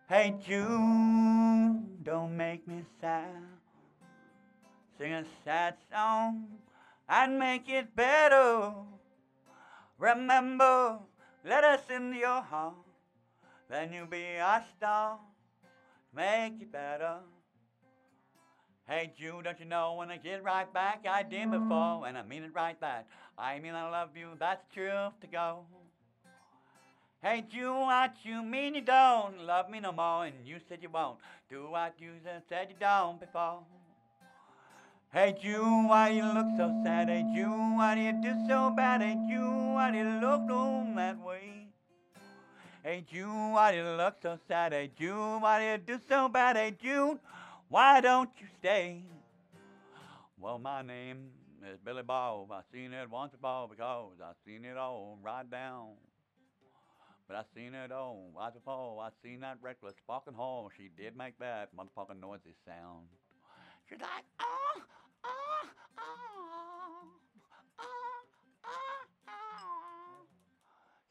Hey June, don't make me sad. Sing a sad song and make it better. Remember, let us in your heart. Then you'll be a star. Make it better. Hey Jude, don't you know when I get right back, I did before, and I mean it right back. I mean I love you, that's truth to go. Hey, do what you mean you don't love me no more, and you said you won't do what you said you don't before. Hey June, why you look so sad? Hey June, why do you do so bad? Hey June, why do you look on that way? Hey June, why you look so sad? Hey June, why you do so bad? Hey June, why don't you stay? Well, my name is Billy Bob. I seen it once before because I seen it all right down. But I seen it all right before. I seen that reckless fucking whore. She did make that motherfucking noisy sound. She's like, oh, oh, oh.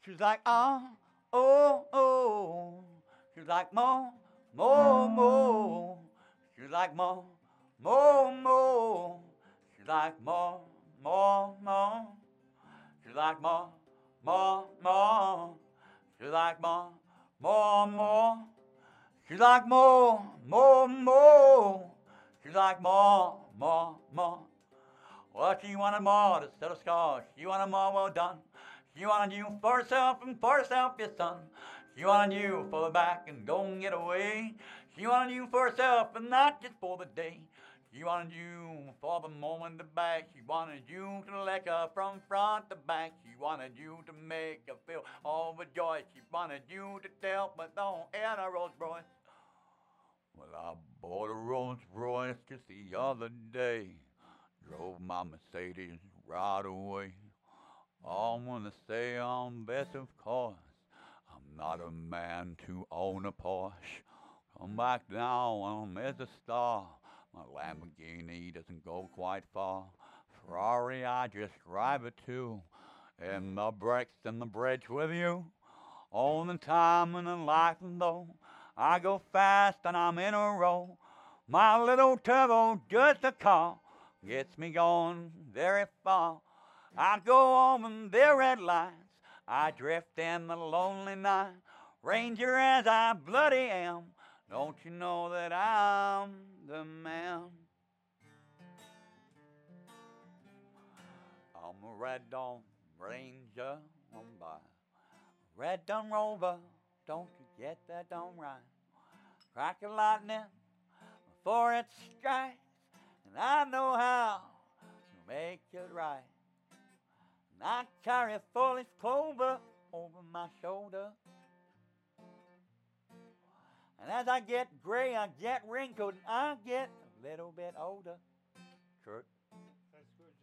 She's like, oh, oh, oh. She's like, mo, mo, mo. She's like, mo, mo, mo. She's like, mo, mo, mo. She's like, mo, mo, mo. She's like, mo, mo, mo. She's like, mo, mo, mo. She's like, more, more, more. Well, she wanted more to settle scores. She wanted more well done. She wanted you for herself and for herself, your son. She wanted you for the back and and get away. She wanted you for herself and not just for the day. She wanted you for the moment to back. She wanted you to lick her from front to back. She wanted you to make her feel overjoyed. She wanted you to tell, but don't air a Rolls Royce. Well, I bought a Rolls Royce just the other day. Drove my Mercedes right away. I want to say I'm best, of course. I'm not a man to own a Porsche. Come back now, I'm as a star. My Lamborghini doesn't go quite far. Ferrari, I just drive it too. And the brakes and the bridge with you. All the time and the life and though. I go fast and I'm in a row. My little turbo, just a car, gets me going very far. I go over the red lights. I drift in the lonely night. Ranger as I bloody am. Don't you know that I'm the man? I'm a red dawn ranger on by. Red dawn rover, don't you get that dawn right? Crack a lightning before it strikes, and I know how to make it right. I carry a foolish clover over my shoulder. And as I get gray, I get wrinkled, and I get a little bit older. Kurt. That's good.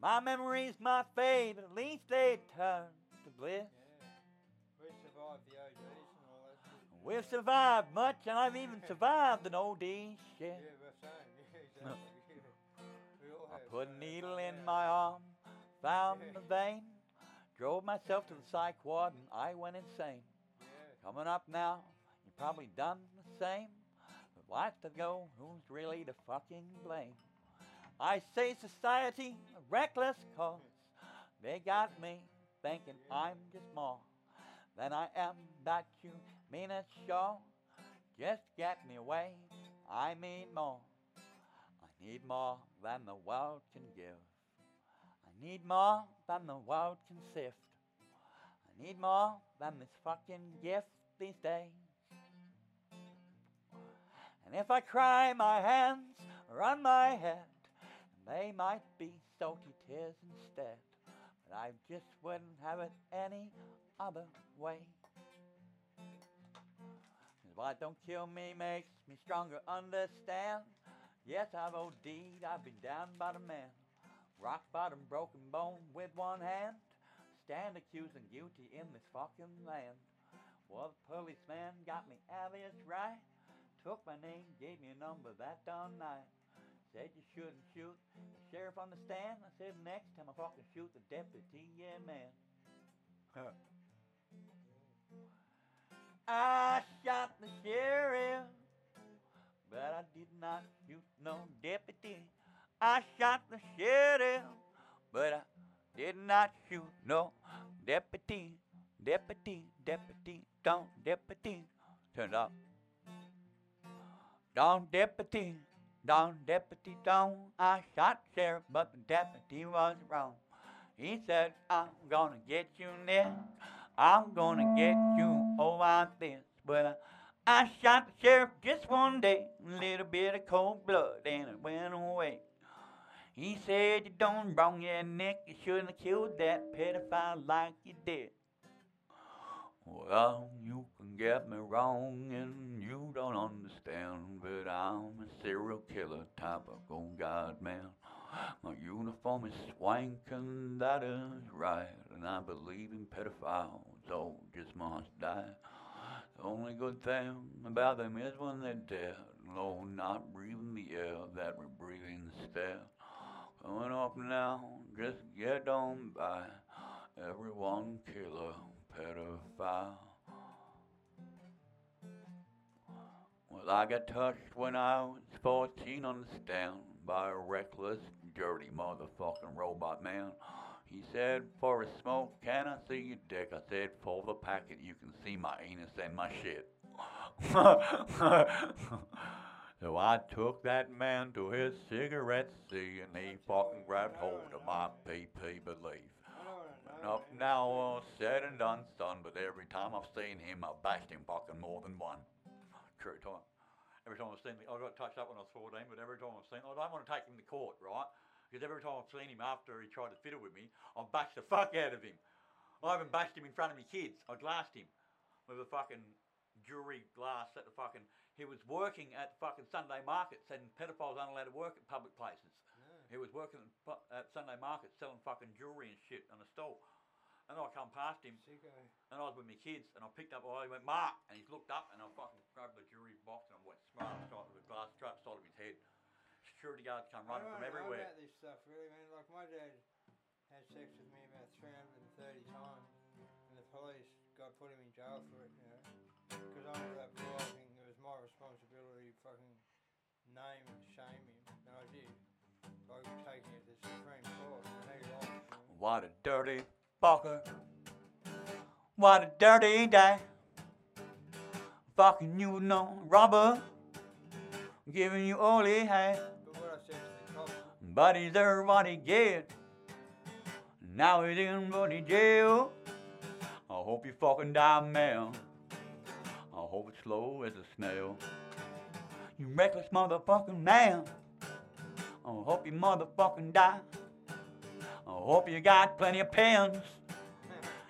My memories might fade, but at least they turn to bliss. Yeah. We survived the ODs and all that shit. We've survived much, and I've even survived an OD shit. Yeah, we're saying. Yeah, exactly. We all I have. put a needle in my arm, found the vein, drove myself to the psych ward, and I went insane. Coming up now, you probably done the same. But life to go, who's really to fucking blame? I say society, reckless cause. They got me thinking I'm just more than I am. That you mean it, sure. Just get me away. I need more. I need more than the world can give. Need more than the world can sift. I need more than this fucking gift these days. And if I cry, my hands are on my head. And they might be salty tears instead. But I just wouldn't have it any other way. 'Cause what don't kill me makes me stronger, understand? Yes, I've OD'd, I've been down by the man. Rock bottom, broken bone with one hand. Stand accused and guilty in this fucking land. Well, the policeman got me alias right. Took my name, gave me a number that darn night. Said you shouldn't shoot the sheriff on the stand. I said next time I fucking shoot the deputy, yeah man. Huh. I shot the sheriff, but I did not shoot no deputy. I shot the sheriff, but I did not shoot no deputy. Deputy, deputy, don't deputy. Turn up. Don't deputy, don't deputy, don't. I shot sheriff, but the deputy was wrong. He said, I'm gonna get you next. I'm gonna get you oh, all out this. But I, I shot the sheriff just one day, a little bit of cold blood, and it went away. He said you done wrong, your neck. You shouldn't have killed that pedophile like you did. Well, you can get me wrong and you don't understand, but I'm a serial killer type of old god man. My uniform is swanking, that is right, and I believe in pedophiles. Oh, just must die. The only good thing about them is when they're dead. No, not breathing the air that we're breathing instead. Coming up now, just get on by. Everyone killer, pedophile. Well, I got touched when I was 14 on the stand by a reckless, dirty motherfucking robot man. He said, For a smoke, can I see your dick? I said, For the packet, you can see my anus and my shit. so I took that man to his cigarette sea and he fucking grabbed hold of my PP belief. And up now, all said and done, son, but every time I've seen him, I've bashed him fucking more than one. True time. Every time I've seen him, I got touched up when I was 14, but every time I've seen I don't want to take him to court, right? Because every time I've seen him after he tried to fiddle with me, I've bashed the fuck out of him. I even bashed him in front of my kids. I glassed him with a fucking jewelry glass at the fucking. He was working at fucking Sunday markets, and pedophiles aren't allowed to work at public places. He was working at Sunday markets selling fucking jewelry and shit on a stall. And I come past him, Sicko. Eh? and I was with my kids, and I picked up, I went, Mark, and he's looked up, and I fucking grabbed the jewelry box, and I went smart straight with the glass straight side of his head. Security guards come I running don't from know everywhere. about this stuff, really, man. Like, my dad had sex with me about 330 times, and the police got put him in jail for it, you know. Because that blogging, it was my responsibility fucking name and shame him, and I did. By taking it to the Supreme Court, and he lost. What a dirty fucker. What a dirty day. Fucking you know, robber. Giving you all he had. But what I said to the cops, But he's there what he get. Now he's in bloody jail. I hope you fucking die, man. It's slow as a snail. You reckless motherfucking man. I hope you motherfucking die. I hope you got plenty of pins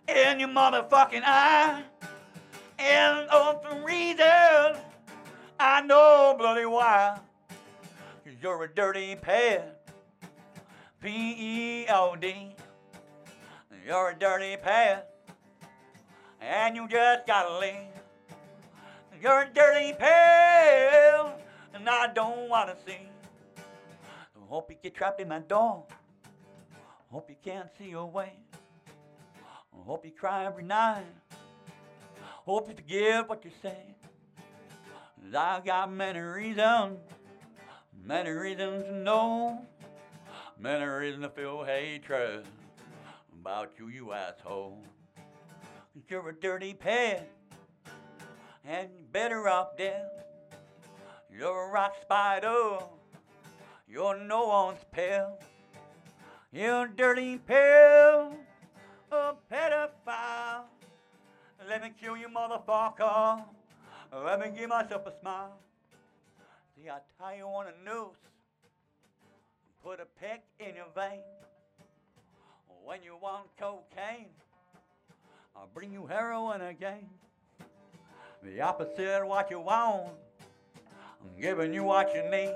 in your motherfucking eye. And oh, of the reason I know bloody why. You're a dirty pet. P E O D. You're a dirty pet. And you just gotta leave. You're a dirty pet. And I don't wanna see. Hope you get trapped in my door. Hope you can't see your way. I hope you cry every night. Hope you forget what you say. I got many reasons, many reasons to know, many reasons to feel hatred about you, you asshole. you're a dirty pet, and better off dead. You're a rock spider, you're no one's pet. You're a dirty pet, a pedophile. Let me kill you, motherfucker. Let me give myself a smile. See, I tie you on a noose, put a peck in your vein. When you want cocaine, I'll bring you heroin again. The opposite of what you want, I'm giving you what you need.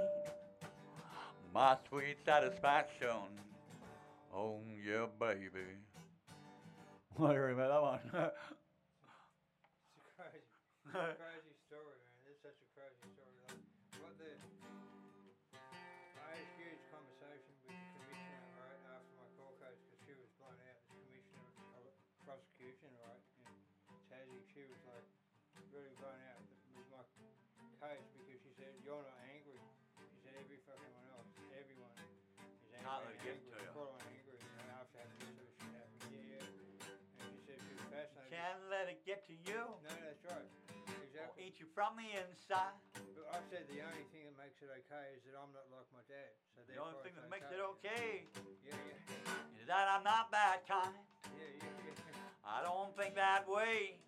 My sweet satisfaction. Oh, yeah, baby. What do you remember that one? Can't let it get to you. No, that's right. Or Exactly. eat you from the inside. But I said the only thing that makes it okay is that I'm not like my dad. So The only thing that makes it okay Yeah, yeah, is that I'm not that kind. yeah, yeah, yeah. I don't think that way.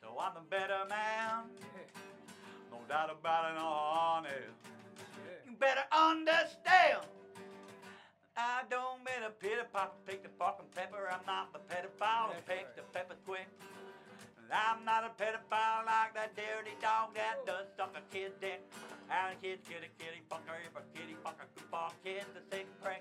though I'm a better man. No doubt about it, honest. You better understand. A pop, take the fucking pepper. I'm not the pedophile who That's takes right. the pepper quick. I'm not a pedophile like that dirty dog that does suck a kid's dick. And a kid's kitty kitty fucker, if a kitty fucker, goofball kid's a sick prick.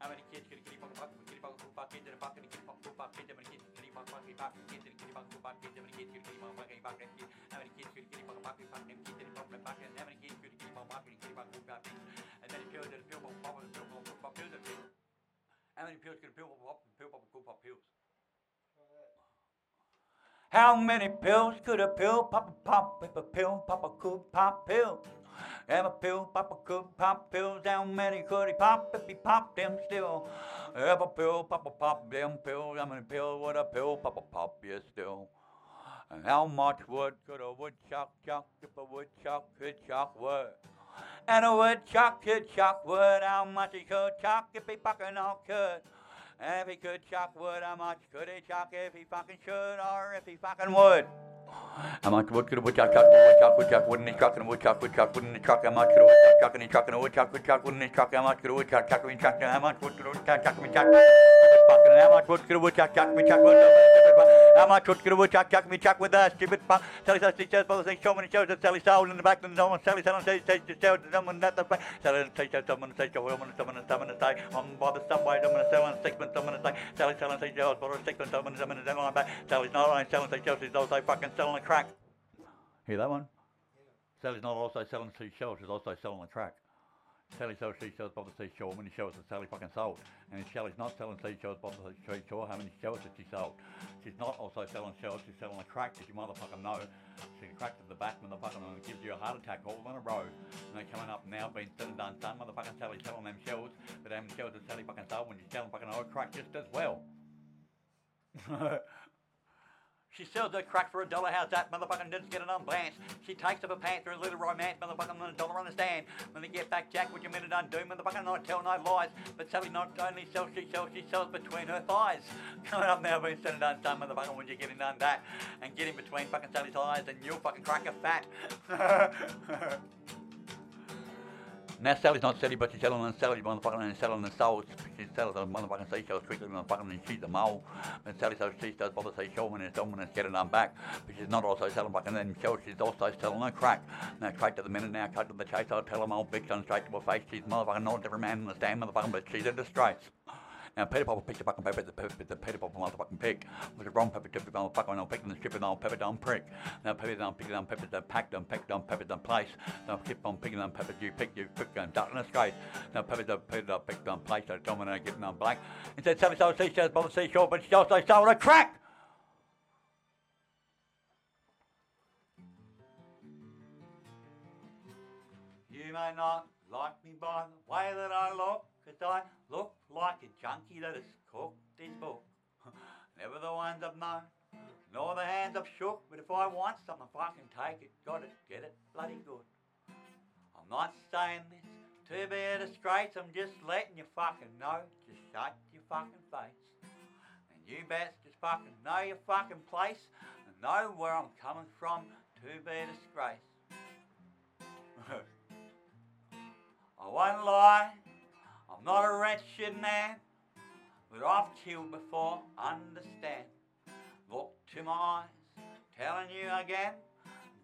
How many kids kitty kitty fucker, fucker, kitty fucker, goofball kids in a fucking kitty fucker, goofball kids, how many kids kitty fucker, fucking fucking kids in a kitty fucker, goofball kids, how many kids kitty kitty fucker, fucking fucking kids, how many kids kitty kitty fucker, fucking fucking kids in a fucking fucking, how many kids kitty kitty fucker, fucking kitty fucker, goofball kids, and then the and the pill, pop, pop, and the pill, pop, pop, pop, pills, and pills. How many pills can a pill pop, pop, pill, pop, pills? How many pills could a pill pop a pop if a pill pop a could pop pills? If a pill pop a could pop pills, how many could he pop if he popped them still? If a pill pop a pop them pills, how many pills would a pill pop a pop you still? And how much wood could a woodchuck chuck if a woodchuck could chuck wood? And a woodchuck could chuck wood, how much he could chuck if he fucking all could? If he could chuck wood, how much could he chuck if he fucking should or if he fucking would? How much wood could a woodchuck chuck? Woodchuck, woodchuck, wouldn't he chuck? And a woodchuck, woodchuck, wouldn't he chuck? How much could a woodchuck chuck? And he chuck and a woodchuck, woodchuck, wouldn't he chuck? How much could a woodchuck chuck? And he chuck? How much wood could a woodchuck chuck? And he chuck? Fucking how much wood could a woodchuck chuck? And he chuck? How much wood could a woodchuck chuck? And he chuck with that stupid fuck? Sally says she says, brother, show many shows that Sally sold in the back, and someone Sally says to sell to someone that the back. Sally says to someone says to woman, someone someone say, I'm by the subway, someone selling sixpence, someone to say, Sally selling says yours for a sixpence, someone someone selling back. Sally's not only selling says she's also fucking selling a crack. Hear that one? Sally's not also selling seashells, she's also selling a crack. Sally sells seashells by the seashore, how many shells has Sally fucking sold? And if Sally's not selling seashells by the seashore, how many shells has she sold? She's not also selling shells, she's selling a crack that you motherfucking know. She cracked at the back, motherfucking, and it gives you a heart attack all in a row. And they're coming up now, being and done, done, motherfucking Sally selling them shells, but them shells that Sally fucking sold when she's selling fucking oil crack just as well. She sells her crack for a dollar. How's that? Motherfucking didn't get it on unblanched. She takes up a pants for a little romance. Motherfucking on a dollar on the stand. When they get back, Jack, what you minute undo? Motherfucking not tell no lies. But Sally not only sells, she sells, she sells between her thighs. Coming up now, being said and done, motherfucking, when you get in done that and get in between fucking Sally's eyes, and you'll fucking crack a fat. Now Sally's not Sally, but she's selling on Sally, motherfucking, and selling the souls. She's selling the motherfucking seashells quickly, motherfucking, and she's a mole. And Sally sells she does bother seashell when it's done, when it's getting on back. But she's not also selling fucking them shells, she's also selling a crack. Now, straight to the minute now, cut to the chase, I'll tell them old oh, bitch on straight to her face. She's motherfucking not a different man in the stand, motherfucking, but she's a disgrace. Now, Peter Popper picked the fucking with the pepper, the Peter Popper motherfucking pig. Was the wrong pepper, tippy motherfucker, and I'm picking the strip and I'll pepper down prick. Now, pepper down, picking down peppers, then packed them, picked down peppers, then place. Now, keep on picking down peppers, you pick, you pick, and duck in the straight. Now, then picked up, picked down place, so dominate, getting on black. Instead, seven sold seashells by the seashore, but she also sold a crack. You may not like me by the way that I look, 'cause I look like a junkie that has cooked his book. Never the ones I've known, nor the hands I've shook, but if I want something, if I can take it, got it, get it bloody good. I'm not saying this to be a disgrace, I'm just letting you fucking know, just shut your fucking face. And you best just fucking know your fucking place and know where I'm coming from to be a disgrace. I won't lie, I'm not a wretched man, but I've killed before, understand. Look to my eyes, telling you again,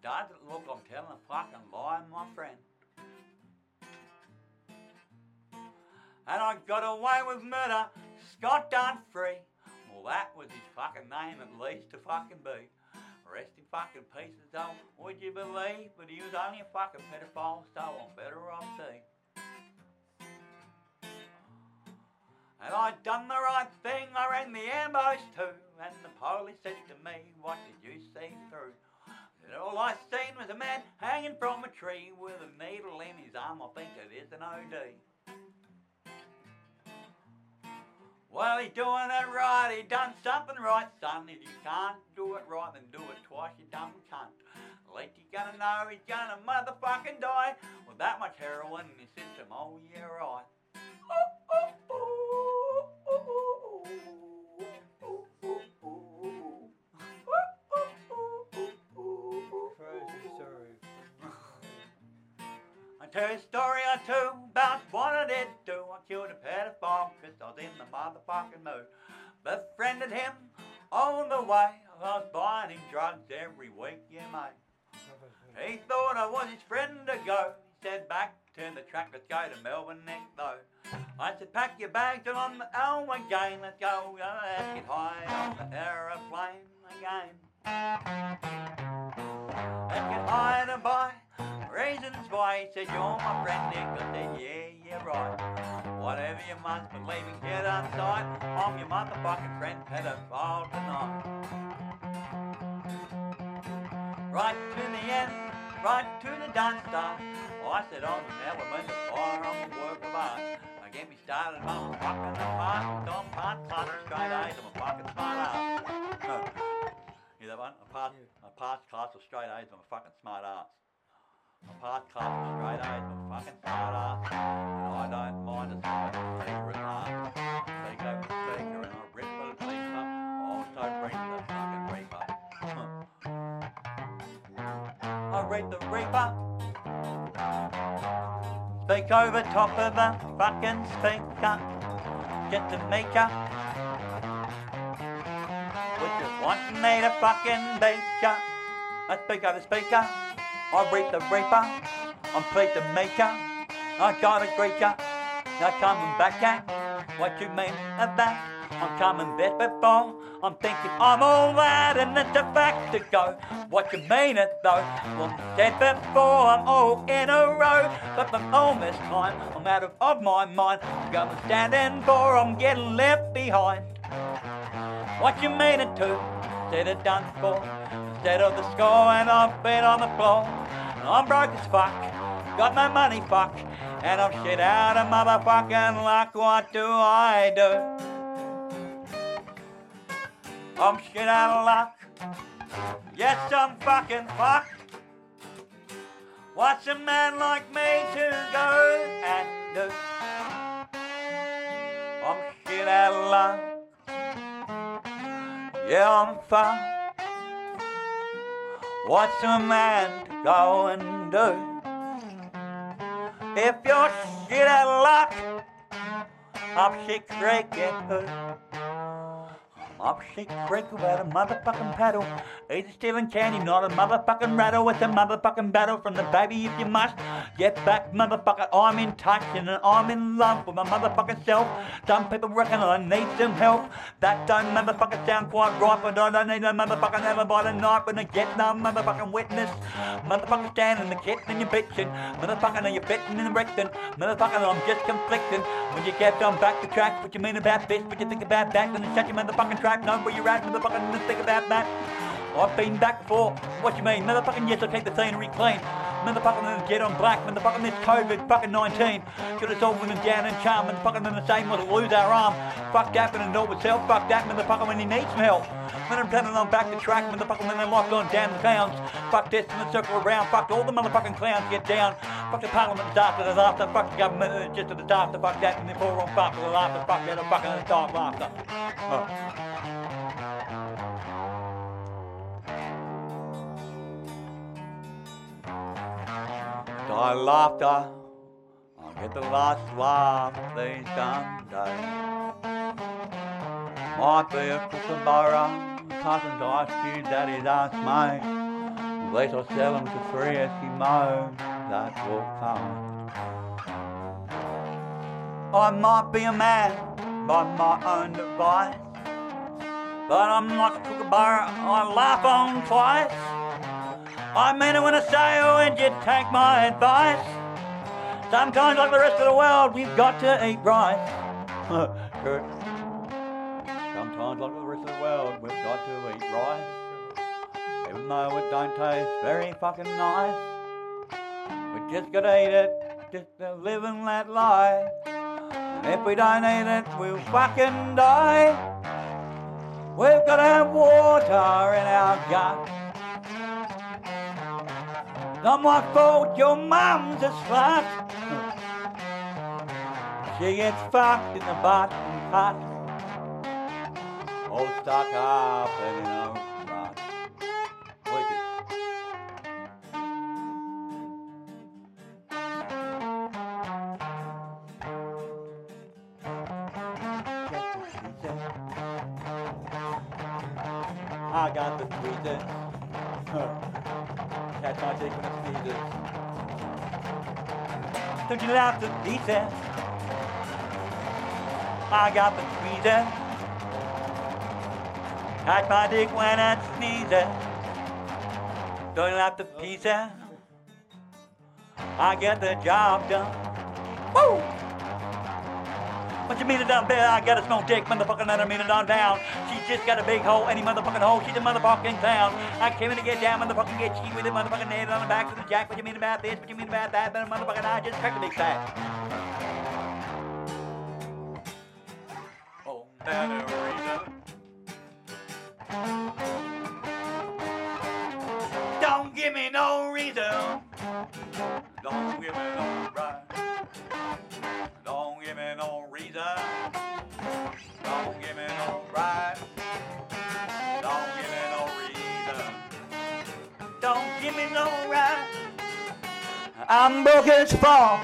doesn't look I'm telling a fucking lie, my friend. And I got away with murder, Scott done free. Well, that was his fucking name at least to fucking be. Rest in fucking pieces though, would you believe? But he was only a fucking pedophile, so I'm better off seeing. And I done the right thing, I ran the ambos too. And the police said to me, what did you see through? And all I seen was a man hanging from a tree with a needle in his arm. I think it is an OD. Well, he's doing it right. He done something right, son. If you can't do it right, then do it twice, you dumb cunt. At least you gonna know he's gonna motherfucking die with that much heroin in his system. Oh, yeah, right tell a story or two about what I did do. I killed a pedophile because I was in the motherfucking mood. Befriended him on the way. I was buying drugs every week, yeah, mate. He thought I was his friend to go. He said, back to the track, let's go to Melbourne next though. I said pack your bags and on the L again, let's go, let's get high on the aeroplane again. Let's get high to buy reasons why. He said you're my friend Nick. I said yeah, yeah right. Whatever you must believe in, get outside. I'm your motherfucking friend, pedophile tonight. Right to the end, right to the dance I said I'm an element of fire, I'm work of art. I get me started, I'm fucking apart. Don't part class straight A's, I'm a fucking smart ass. Hear that one? I passed, I passed class with straight A's, I'm a fucking smart ass. I passed class with straight A's, I'm a fucking smart ass. And I don't mind a at last. Speak over the speaker and I rip the leaper. I also bring the fucking reaper. I read the reaper. Speak over top of the fucking speaker. Get the ya. Would you want me to fucking ya? I speak over speaker. I read the reaper. I'm meet ya. I got a greet ya. Now coming back at what you mean about. I'm coming back before. I'm thinking I'm all that and it's a fact to go. What you mean it though? Well, said before I'm all in a row. But the almost time I'm out of, of my mind. I'm going standing for I'm getting left behind. What you mean it to? Said it done for. Instead of the score and I've been on the floor. I'm broke as fuck. Got no money, fuck. And I'm shit out of motherfucking luck. What do I do? I'm shit out of luck. Yes, I'm fucking fucked. What's a man like me to go and do? I'm shit out of luck. Yeah, I'm fucked. What's a man to go and do? If you're shit out of luck, I'm shit creaking. Up shit creek without a motherfucking paddle. Easy stealing candy, not a motherfucking rattle. It's a motherfucking battle from the baby if you must. Get back, motherfucker. I'm in touch and I'm in love with my motherfucking self. Some people reckon I need some help. That don't motherfucking sound quite right, but I don't need a motherfucking alibi tonight when I get no motherfucking witness. Motherfucker standing the kitten and you're bitching. Motherfucker, are you betting and erecting? Motherfucker, I'm just conflicting. When you get on back the track, what you mean about this? What you think about that? Then shut your motherfucking track. Know where you're at, motherfucking think about that. I've been back before. What you mean? Motherfucking yes, I keep the scenery clean. Motherfucking then get on black. Motherfucking this COVID fucking 19. Got us all women down and charm. Motherfucking then the same was lose our arm. Fuck that and know itself. Fuck that motherfucker when he needs some help. When I'm planning on back the track, motherfucking when they lock on down the clowns. Fuck this and the circle around. Fuck all the motherfucking clowns get down. Fuck the parliament is after the laughter. Fuck the government uh, just to the after. Fuck that and they pour on fuck the laughter. Fuck that and fucking the dark laughter. Oh. Die laughter. I'll get the last laugh these damn days. Might be a kookaburra, cousin to ice cube that is us, mate. At least I'll sell them to three Eskimos that will come. I might be a man by my own device, but I'm not a kookaburra, I laugh on twice. I mean it when I say, oh, and you take my advice. Sometimes, like the rest of the world, we've got to eat rice. Kurt. Sometimes, like the rest of the world, we've got to eat rice. Even though it don't taste very fucking nice. We just gotta eat it, just to live and let lie. And if we don't eat it, we'll fucking die. We've gotta have water in our gut. Come on, fold your mom's a slut. She gets fucked in the bottom pot. Old stock up and in a. Wicked. I got the three Catch my dick when it squeezes. Don't you laugh the pieces? I got the squeezes. Catch my dick when it sneezes. Don't you laugh the pieces? I get the job done. Woo! What you mean it done, Bill? I got a small dick, motherfucking let her mean it on down. Just got a big hole, any motherfucking hole. She's a motherfucking clown. I came in to get down, motherfucking get cheap with it, motherfucking nail on the back of the jack. What you mean about this? What you mean about that? Then motherfucking I just cracked a big fat. Oh, Margarita. Don't give me no reason. Don't give me no right. Don't give me no reason. Don't give me no right. I'm broke as fuck.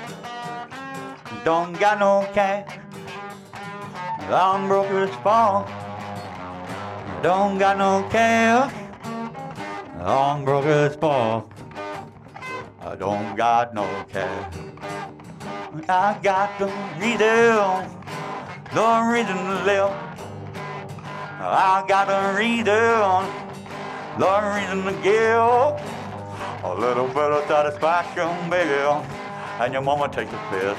Don't got no cash. I'm broke as fuck. Don't got no cash. I'm broke as fuck. I don't got no cash. I got the reason, the reason to live. I got the reason, the reason to give. A little bit of satisfaction, baby, and your mama takes a piss.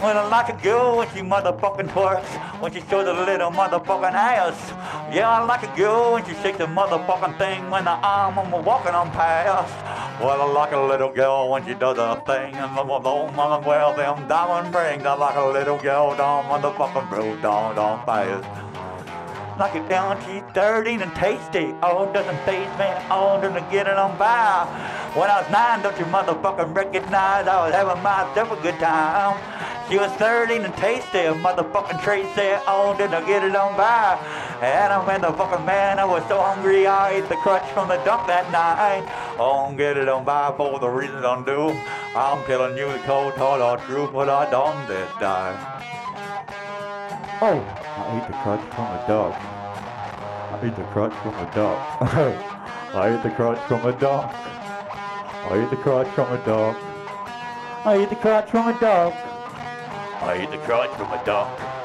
When I like a girl when she motherfucking twerks, when she shows a little motherfucking ass. Yeah, I like a girl when she shakes the motherfucking thing when the arm I'm walking on past. Well, I like a little girl when she does a thing and the mother well them diamond rings. I like a little girl down motherfucking blue down down fast. Knock it down, she's 13 and tasty. Oh, doesn't phase me. Oh, doesn't get it on by. When I was nine, don't you motherfucking recognize I was having myself a good time. She was 13 and tasty, motherfucking Tracy. Oh, didn't get it on by. And I'm the fucking man, I was so hungry, I ate the crutch from the dump that night. Oh, get it on by for the reasons I'm due. I'm telling you the cold, hard, truth, but I done did die. Oh, I ate the crutch from a dog. I ate the crutch from a dog. I ate the crutch from a dog. I ate the crutch from a dog. I ate the crutch from a dog. I ate the crutch from a dog.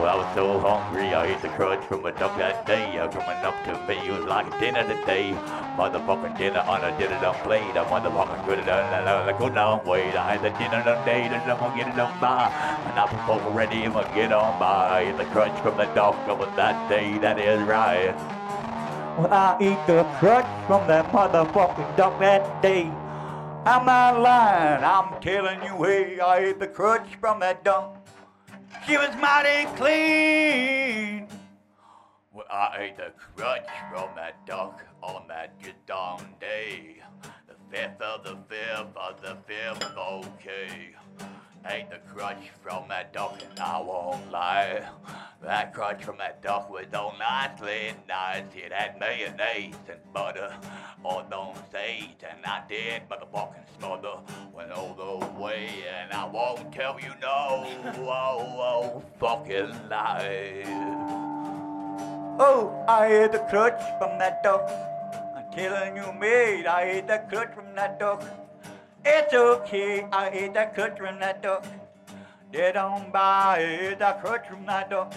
Well, I was so hungry, I ate the crutch from a duck that day. Uh, coming up to me, it was like dinner today. Motherfucking dinner on a dinner done plate. I motherfucking good done, I go long wait. I had the dinner done day, and I'm gonna get it on by. And I'm fucking ready, I'm gonna get on by. I ate the crutch from the dog over that day, that is right. Well, I eat the crutch from that motherfucking dog that day. I'm not lying, I'm telling you, hey, I ate the crutch from that dog. She was mighty clean. Well, I ate the crutch from that duck on that good darn day. The fifth of the fifth of the fifth, okay. I ate the crutch from that duck, and I won't lie. That crutch from that duck was so nicely nice. It had mayonnaise and butter on those sage, and I did motherfucking smother went all the way, and I won't tell you no. Oh, oh, fucking lie. Oh, I ate the crutch from that duck. I'm telling you, mate, I ate the crutch from that duck. It's okay, I ate that crutch from that duck. They don't buy it, that crutch from that duck.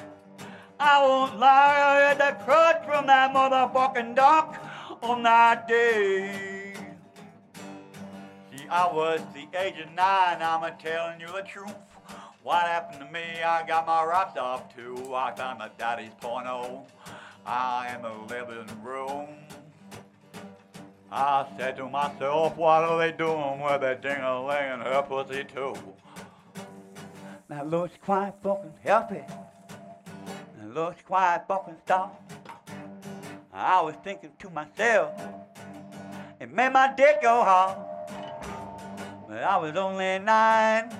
I won't lie, I ate that crutch from that motherfucking duck on that day. See, I was the age of nine, I'm telling you the truth. What happened to me? I got my rocks off too. I found my daddy's porno. I am a living room. I said to myself, what are they doing with that ding-a-ling her pussy too? That looks quite fucking healthy. That looks quite fucking stuff. I was thinking to myself, it made my dick go hard. But I was only nine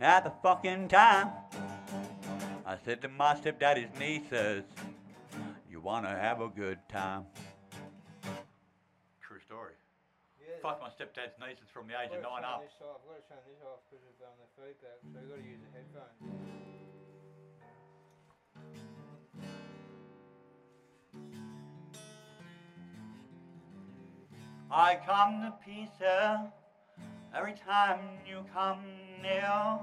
at the fucking time. I said to my stepdaddy's nieces, you wanna have a good time? My stepdad's from the age of nine up. This off. I've got to turn this off because of um, the feedback, so I've got to use. I come to pieces every time you come near.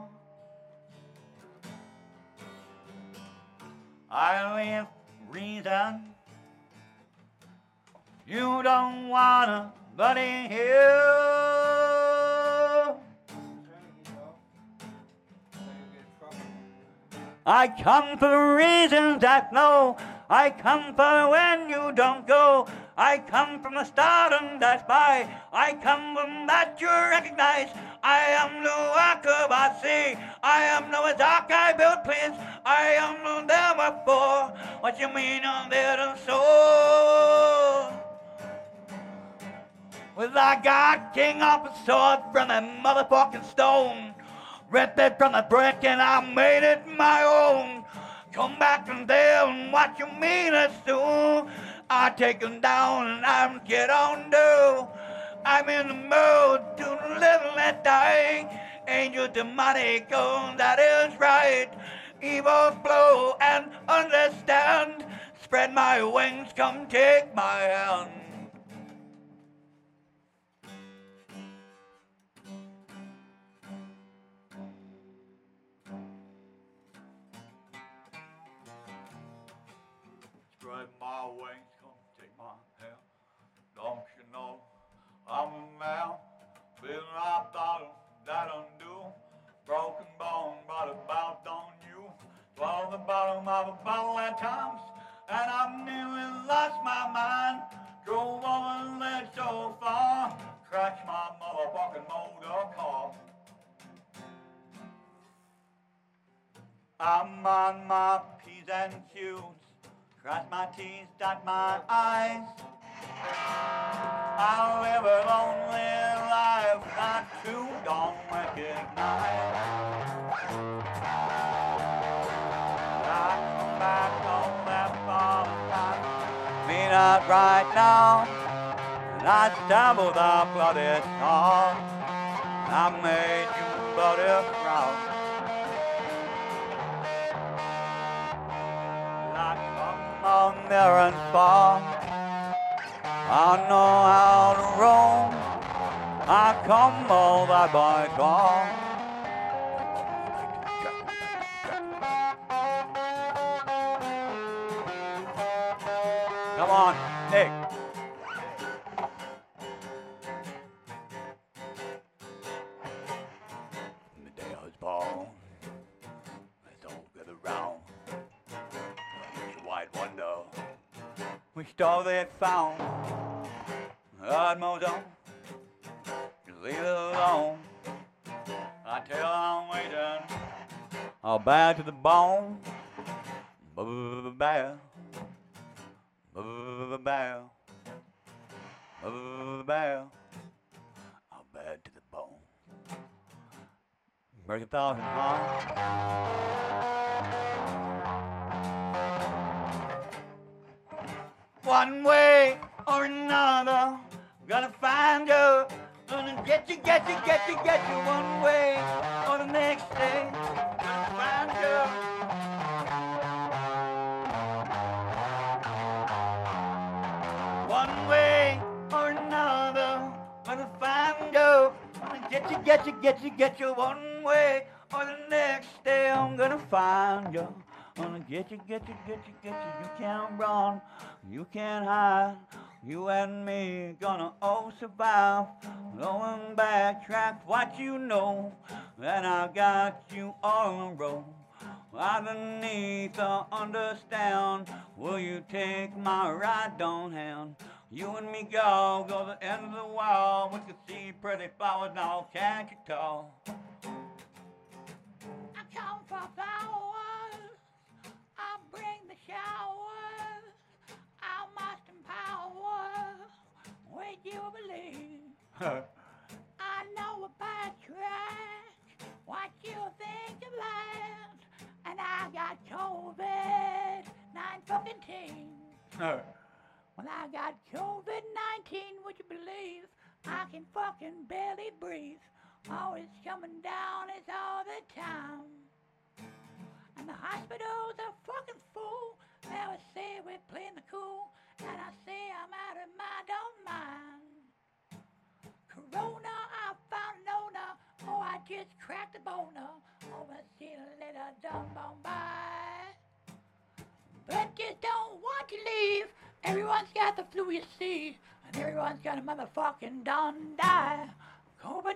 I leave reason you don't wanna buddy here. I come for reasons that know. I come for when you don't go. I come from the stardom that's by. I come from that you recognize. I am the work I. I am the dark I built plans. I am the there before. What you mean I'm there to soul? Well, I got king off a sword from a motherfucking stone. Ripped it from the brick and I made it my own. Come back and tell what you mean it's soon. I take them down and I'm get on do. I'm in the mood to live and die. Angel demonic, oh, that is right. Evil flow and understand. Spread my wings, come take my hand. Spread my wings, come take my hand. Don't you know I'm a man, feeling rock bottom, that undo. Broken bone, but about on you. Swallow the bottom of a bottle at times, and I'm nearly Dot my I's. I live a lonely life, not too don't recognize. I come back home that far time, me not right now. And I stumbled the bloody song. I made you bloody there and fall. I know how to roam. I come all that by car. Come on, Nick. Had found. God mows on, leave it alone. I tell I'm waiting, I'll bow to the bone. Get you, get you, one way or the next day. I'm gonna find you. Gonna get you, get you, get you, get you. You can't run, you can't hide. You and me gonna all survive. Going back, track what you know. And I got you all in a row. I need to understand. Will you take my right down hand? You and me go, go to the end of the world. We can see pretty flowers now, can't you tell? I come for flowers. I bring the showers. I must empower. Would you believe? I know about track. What you think of that? And I got COVID nine fucking teen. When I got COVID 19, would you believe I can fucking barely breathe? Oh, always coming down is all the time. And the hospitals are fucking full. They always say we're playing the cool. And I say I'm out of my don't mind. Corona, I found Lona. Oh, I just cracked a boner. Oh, I see a little dumb by. But just don't want to leave. Everyone's got the flu, you see. And everyone's got a motherfucking done die. COVID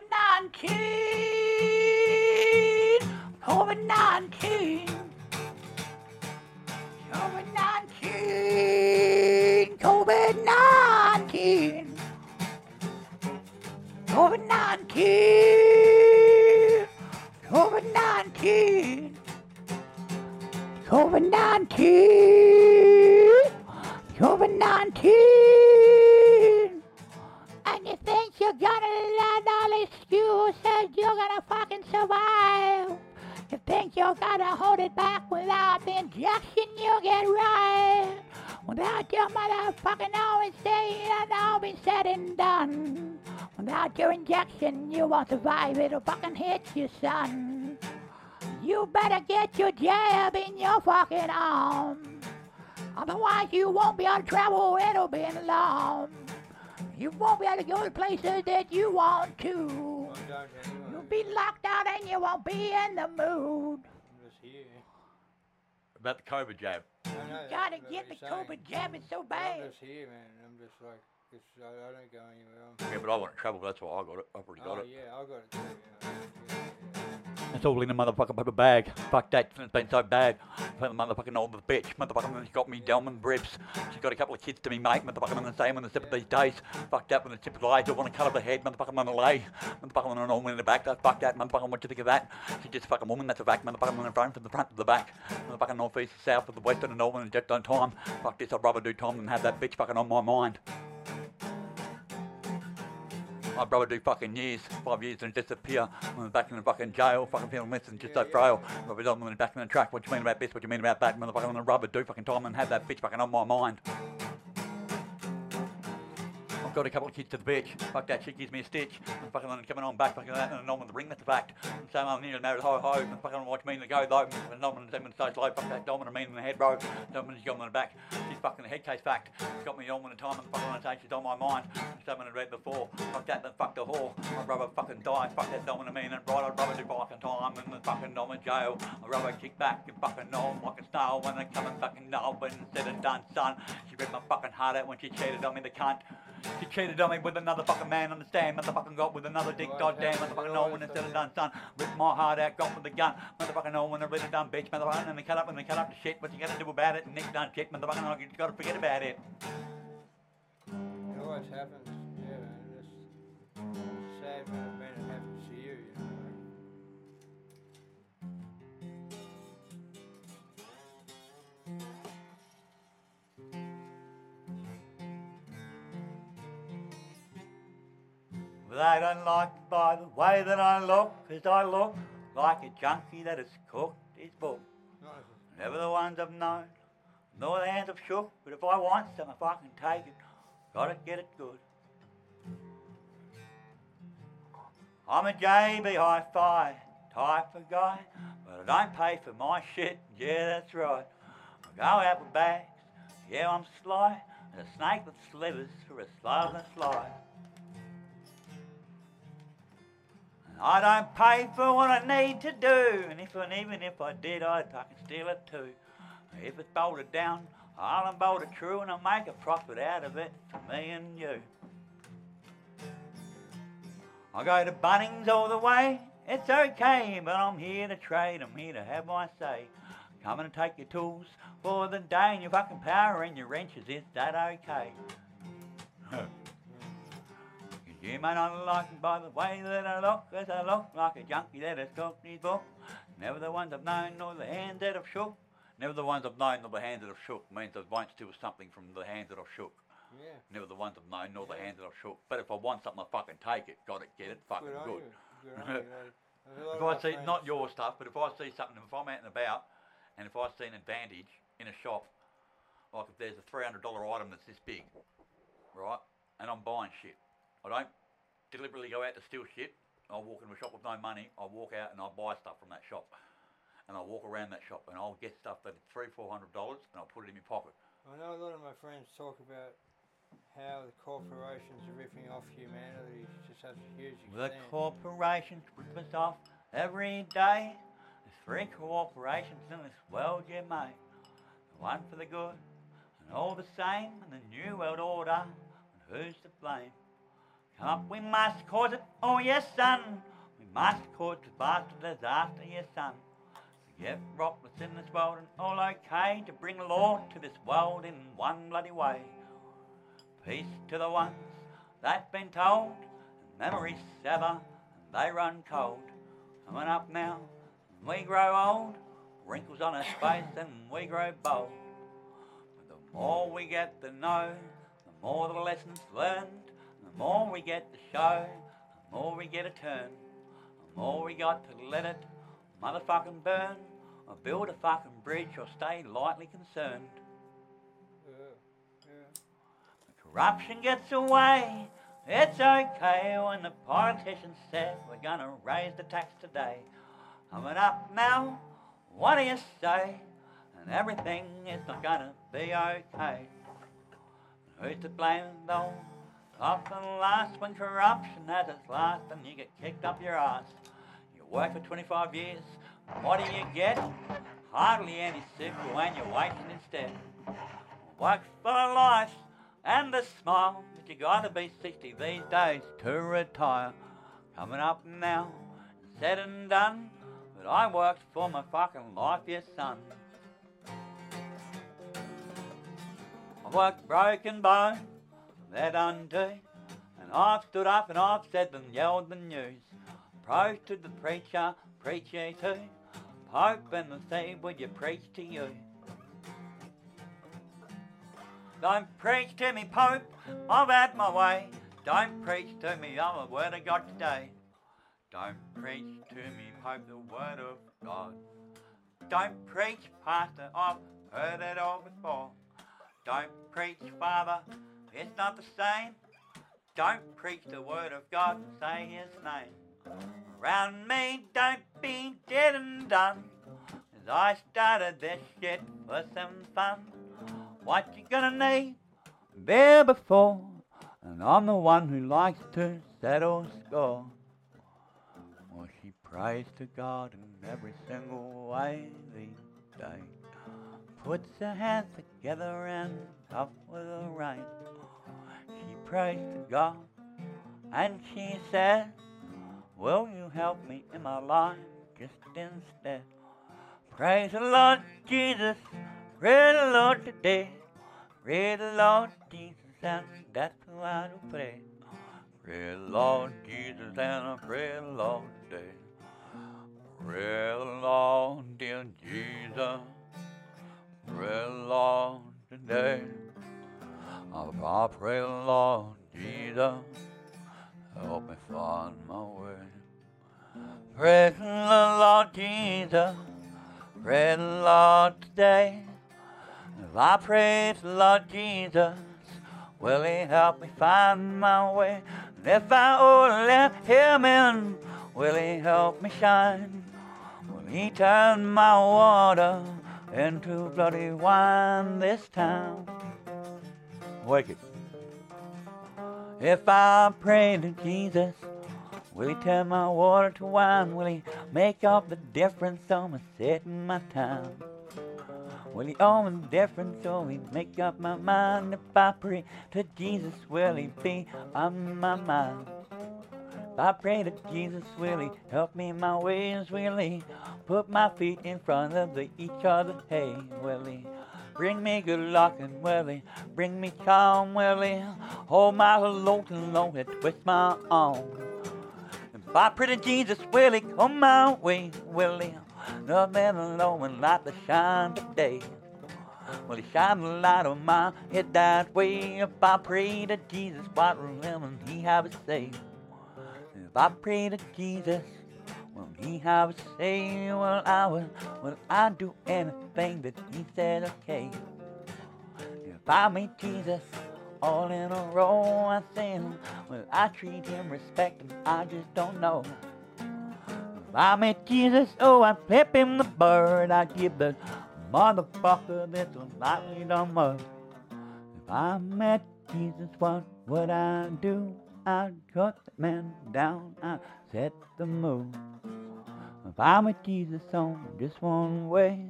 19. COVID 19. COVID 19. COVID 19. COVID 19. COVID 19. COVID 19. COVID 19. And you think you're gonna learn all excuses, you're gonna fucking survive. You think you're gonna hold it back without the injection, you get right. Without your motherfucking always saying and all been said and done. Without your injection, you won't survive, it'll fucking hit you, son. You better get your jab in your fucking arm. Otherwise, you won't be able to travel, it'll be in long. You won't be able to go to places that you want to. You'll be locked out and you won't be in the mood. I'm just here. About the COVID jab. I know that, Gotta get the you're saying. COVID jab, it's so bad. I'm bad. just here, man. I'm just like, it's, I, I don't go anywhere. I'm, Yeah, but I want to travel. That's why I got it. I've already got oh, it. yeah, I got it too. You know. yeah, yeah. It's all in the motherfucking paper bag. Fuck that. It's been so bad. For the motherfucking old bitch. Motherfucking she got me Delman ribs. She's got a couple of kids to me, mate. Motherfucking on the same on the zip of these days. Fuck that when the tip of the eyes. I want to cut off the head. Motherfucking on the lay. Motherfucking on woman in the back. That fuck that. Motherfucking what you think of that? She's just a fucking woman. That's a back. Motherfucking on the front, from the front to the back. Motherfucking north, east, south, of the west, and the north, and just on time. Fuck this. I'd rather do time than have that bitch fucking on my mind. I'd rather do fucking years, five years and disappear. I'm back in the fucking jail, fucking feeling less than just so frail. Rather than the back in the track. What you mean about this? What you mean about that? Motherfucker on the rubber, do fucking time and have that bitch fucking on my mind. Got a couple of kids to the bitch. Fuck that shit gives me a stitch. And fucking on coming on back, fucking that, and on with the ring, that's a fact. And so I'm nearly married, ho ho. And fucking watch me to go though. And no one seven so slow. Fuck that dominant mean in the head, bro. Dominant's got me on the back. She's fucking the head case fact. She's got me on with the time and fucking on the take. She's on my mind. Someone had read before. Fuck that, then fuck the whore. I'd rather fucking die. Fuck that dominant mean and right. I'd rather do fucking time in the fucking dom jail. I'd rather kick back and fucking know like a snail when they come and fucking know. But instead of done, son, she ripped my fucking heart out when she cheated on me, the cunt. She cheated on me with another fucking man, understand? Motherfucking got with another dick, goddamn. Motherfucking know when instead of done, son. Ripped my heart out, got with the gun. Motherfucking no when I really done, bitch. Motherfucking, and they cut up and they cut up the shit. What you gotta do about it? Nick done shit. Motherfucking, know you just gotta forget about it. Always happens. Yeah, They don't like by the way that I look, look, 'cause I look like a junkie that has cooked his book. Never the ones I've known, nor the hands I've shook, but if I want some, if I can take it, gotta get it good. I'm a JB Hi-Fi type of guy, but I don't pay for my shit, yeah that's right. I go out with bags, yeah I'm sly, and a snake with slivers for a slow and sly. And I don't pay for what I need to do, and if and even if I did, I'd fucking steal it too. If it's bolted down, I'll unbolt it true, and I'll make a profit out of it for me and you. I go to Bunnings all the way, it's okay, but I'm here to trade, I'm here to have my say. Come and take your tools for the day and your fucking power and your wrenches, is that okay? You may not like me by the way that I look, as I look like a junkie that has cooked his book. Never the ones I've known, nor the hands that have shook. Never the ones I've known, nor the hands that have shook. Means I won't steal something from the hands that I've shook. Yeah. Never the ones I've known, nor the hands that I've shook. But if I want something, I fucking take it. Got it, get it, fucking Good good. Good you. Like, a lot If I see, friends- not your stuff, but if I see something, if I'm out and about, and if I see an advantage in a shop, like if there's a $300 item that's this big, right, and I'm buying shit, I don't deliberately go out to steal shit. I walk into a shop with no money, I walk out and I buy stuff from that shop. And I walk around that shop and I'll get stuff that's three, four hundred dollars and I'll put it in my pocket. I know a lot of my friends talk about how the corporations are ripping off humanity to such a huge The extent. corporations rip us off every day. There's three corporations in this world you made. One for the good and all the same, and the new world order. And who's to blame? Up, we must cause it. Oh yes, son. We must cause disaster, disaster, yes, son. To get rotless in this world and all okay to bring law to this world in one bloody way. Peace to the ones that's been told, and memories sever, and they run cold. Coming up now, and we grow old, wrinkles on our face, and we grow bold. But the more we get to know, the more the lessons learned, the more we get to show, the more we get a turn, the more we got to let it motherfucking burn, or build a fucking bridge, or stay lightly concerned. Corruption gets away. It's okay when the politicians said we're gonna raise the tax today. Coming up now, what do you say? And everything is not gonna be okay. Who's to blame though? Often last when corruption has its last and you get kicked up your ass. You work for 25 years, what do you get? Hardly any super when you're waiting instead. Work for life and the smile, but you gotta be 60 these days to retire. Coming up now, said and done, but I worked for my fucking life, yes, son. I've worked broken bones, that undo, and I've stood up and I've said and yelled the news. Pros to the preacher, preach ye too. Pope and the sea, would you preach to you? Don't preach to me, Pope, I've had my way. Don't preach to me, I'm the word of God today. Don't preach to me, Pope, the word of God. Don't preach, Pastor, I've heard it all before. Don't preach, Father, it's not the same. Don't preach the word of God and say his name. Around me, don't be dead and done. I started this shit for some fun. What you gonna need? Beer before. And I'm the one who likes to settle score. Well, she prays to God in every single way these days. Puts her hands together and up with a rain. Prays to God and she says, Will you help me in my life just instead? Praise the Lord Jesus, praise the Lord today. Praise the Lord Jesus, and that's who I do pray. Praise the Lord Jesus, and I pray the Lord today. Praise the Lord, dear Jesus. Praise the Lord today. I pray Lord Jesus, help me find my way. Praise the Lord Jesus, praise the Lord today. If I praise the Lord Jesus, will He help me find my way? And if I only let Him in, will He help me shine? Will He turn my water into bloody wine this time? Wicked. If I pray to Jesus, will He turn my water to wine? Will He make up the difference on my setting my time? Will He own the difference so He make up my mind? If I pray to Jesus, will He be on my mind? If I pray to Jesus, will He help me in my ways? Will He put my feet in front of the, each other? Hey, will He bring me good luck and will He bring me calm? Willie. Hold my low and low and twist my arm? I pray to Jesus, will He come my way? Willie. Nothing alone and light the shine today? Will He shine the light on my head that way? If I pray to Jesus, what will He have to say? If I pray to Jesus, will He have to say? Well, I will, will I do anything that He said okay? If I meet Jesus all in a row, I sin. Will I treat Him respect? I just don't know. If I met Jesus, oh, I'd flip him the bird. I'd give the motherfucker this lightly done mud. If I met Jesus, what would I do? I'd cut the man down, I'd set the mood. If I'm with Jesus on just one way,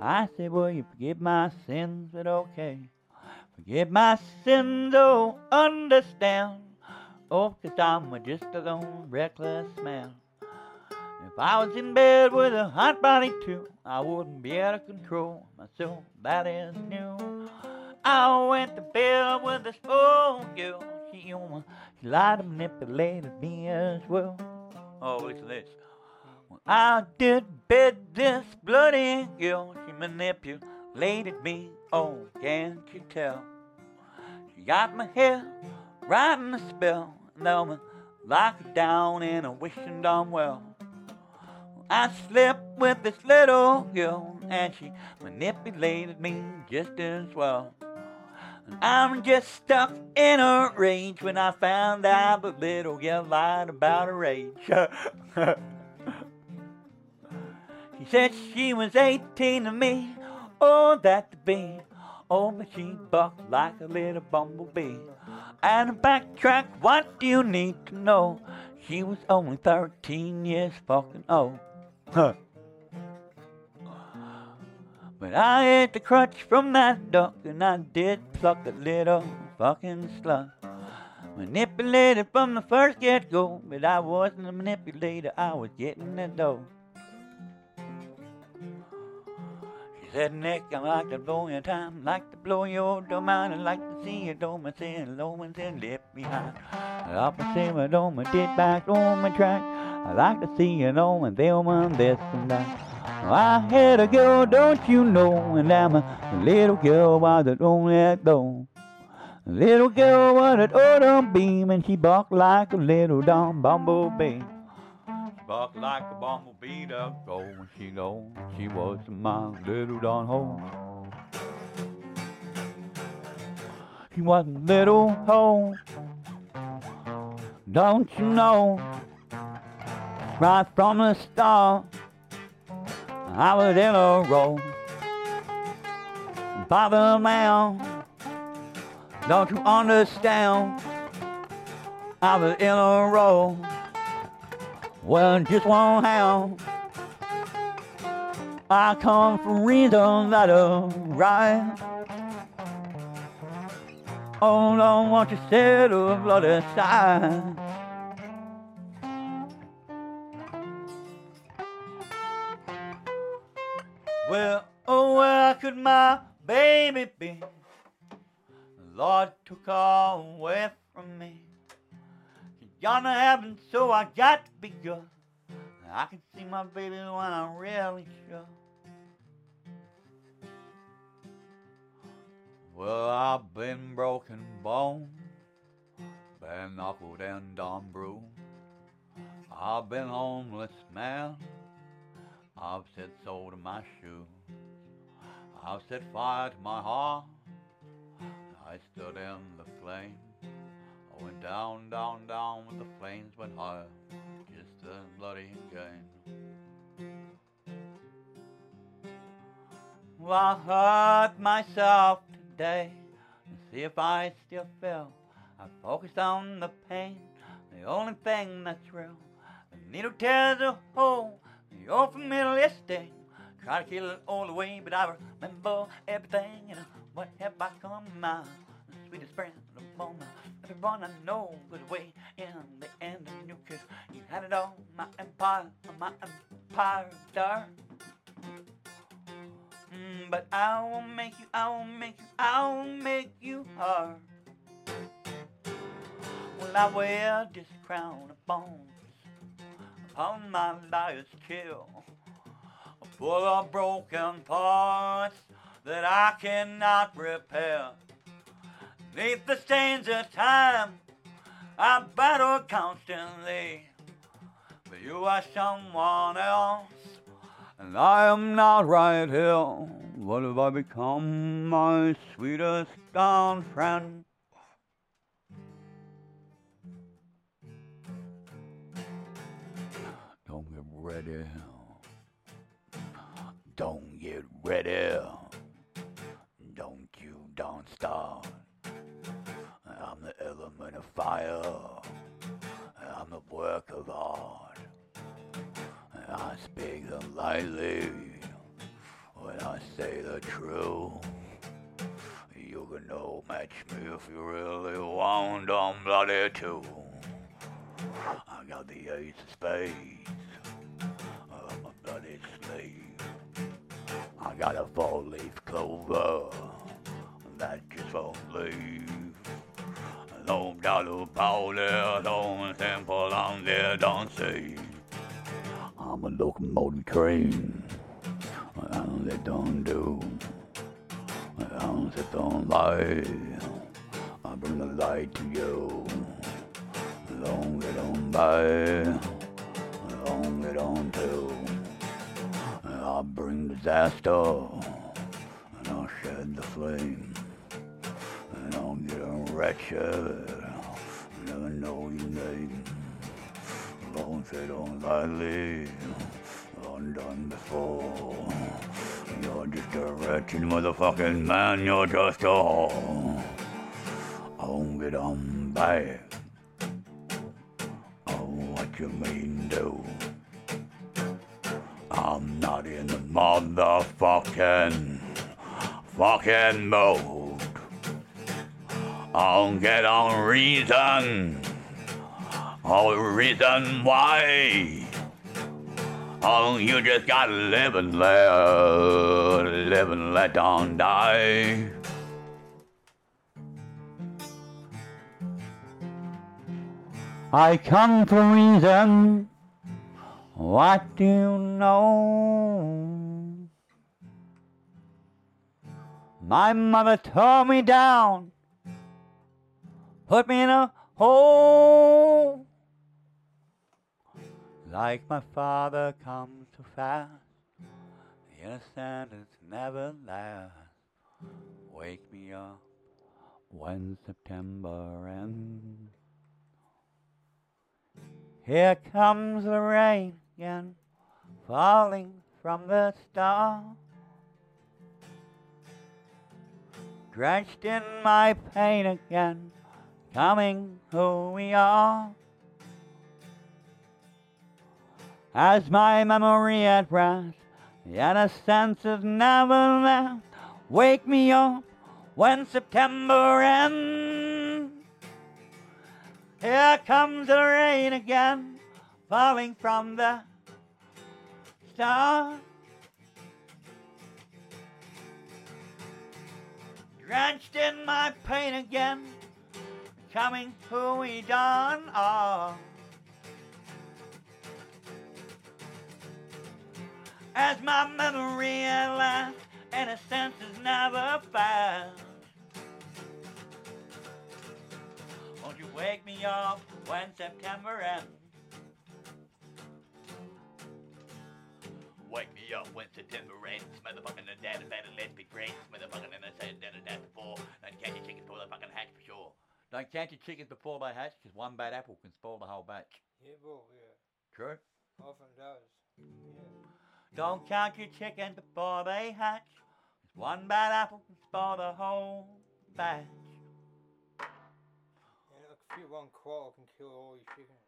I say, will you forgive my sins, but okay. Forgive my sins, oh, understand. Oh, cause I'm just a lone, reckless man. If I was in bed with a hot body too, I wouldn't be out of control. Myself, that is new. I went to bed with this old girl. She, she lied and manipulated me as well. Oh, listen this. I did bed this bloody girl, she manipulated me. Oh, can't you tell? She got my hair right in a spell, and then me locked down in a wishing darn well. I slept with this little girl, and she manipulated me just as well. I'm just stuck in a rage when I found out the little girl lied about her age. she said she was 18 to me, oh, that to be. Oh, but she bucked like a little bumblebee. And backtrack, what do you need to know? She was only 13 years fucking old. Huh. But I ate the crutch from that duck, and I did pluck a little fucking slut. Manipulated from the first get go, but I wasn't a manipulator, I was getting the dough. Said, Nick, I like to blow your time, like to blow your domain, I like to see your dome, and low and then left behind. Up and see my dome, I did back on my track. I like to see you know and them and this and that. I had a girl, don't you know, and I'm a little girl by the don't let little girl with an autumn beam, and she barked like a little dumb bumblebee. She mm-hmm. barked like a bumblebee to go when she go. She was my little darn hole. She was a little hole. Don't you know? right from the start. I was in a row. Father man, don't you understand? I was in a row. Well, just one hand. I come for reasons that are right. Oh, don't want you set a bloody side. Well, oh, where could my baby be? Lord took her away from me. Gone to heaven, so I got to be good. I can see my baby when I'm really sure. Well, I've been broken bone, been knuckled and done bruised. I've been homeless man. I've set soul to my shoe. I've set fire to my heart. I stood in the flame. Went down, down, down with the flames went higher. Just a bloody game. Well, I hurt myself today to see if I still feel. I focused on the pain, the only thing that's real. The needle tears a hole the old familiar sting. Try to kill it all away, but I remember everything. And what have I come my sweetest friend of all my I know was way. in the end of new kiss. You had it all, my empire, my empire, star. Mm, but I will make you, I will make you, I will make you hard. Well, I wear this crown of bones upon my liar's kill, full of broken parts that I cannot repair. Neath the stains of time, I battle constantly. But you are someone else, and I am not right here. What have I become, my sweetest down friend? Don't get ready. Don't get ready. Don't you don't start. In a fire. I'm a work of art. I speak them lightly when I say the truth. You can no match me if you really want them bloody too. I got the ace of spades. I'm a bloody slave. I got a four leaf clover that just won't leave. No dollar powder, don't simple on don't see. I'm a locomotive train. I don't don't do. I don't sit don't lie. I bring the light to you. Long it on by. Long it on to. I'll bring disaster. And I'll shed the flame. And I'll get wretched. Never know your name. Sit on lightly. Undone before. You're just a wretched motherfucking man. You're just a whore. I'll get on back. Oh, what you mean, do? I'm not in the motherfucking fucking mode. I'll get on reason. Oh, reason why. Oh, you just gotta live and let, live and let on die. I come for reason. What do you know? My mother tore me down, put me in a hole. Like my father comes too fast, the innocent never last. Wake me up when September ends. Here comes the rain again, falling from the star. Drenched in my pain again, coming who we are. As my memory at rest, yet a sense is never left. Wake me up when September ends. Here comes the rain again, falling from the stars. Drenched in my pain again, coming who we done are. As my memory at last, and a sense is never fast. Won't you wake me up when September ends? Wake me up when September ends. Motherfucking the dad and better let's be friends. Motherfucking and I said that and that before. Don't catch your chickens before they fucking hatch for sure. Don't count your chickens before they hatch, because one bad apple can spoil the whole batch. Yeah, well, yeah. True. Often does. Yeah. Don't count your chickens before they hatch, 'cause one bad apple can spoil the whole batch. Yeah, look, if you one quail can kill all your chickens.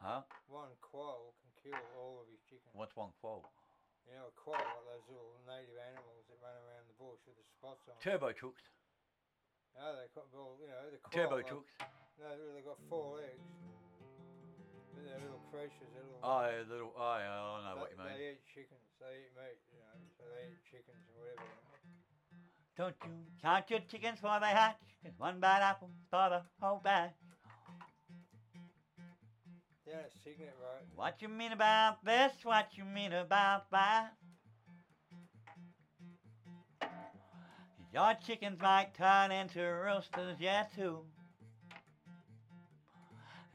Huh? One quail can kill all of your chickens. What's one quail? You know, a quarrel, like those little native animals that run around the bush with the spots on. Turbo chooks. No, they got well, you know, the Turbo quarrel, like- chooks. No, they got four legs. But they're little creatures. Oh, they're little. Oh, yeah, little. Oh, yeah, I don't know what they, you mean. They eat chickens. They eat meat. You know, so they eat chickens or whatever. Don't you count your chickens before they hatch, 'cause one bad apple can spoil the whole batch. They don't right. What you mean about this? What you mean about that? Your chickens might turn into roosters, yeah, too.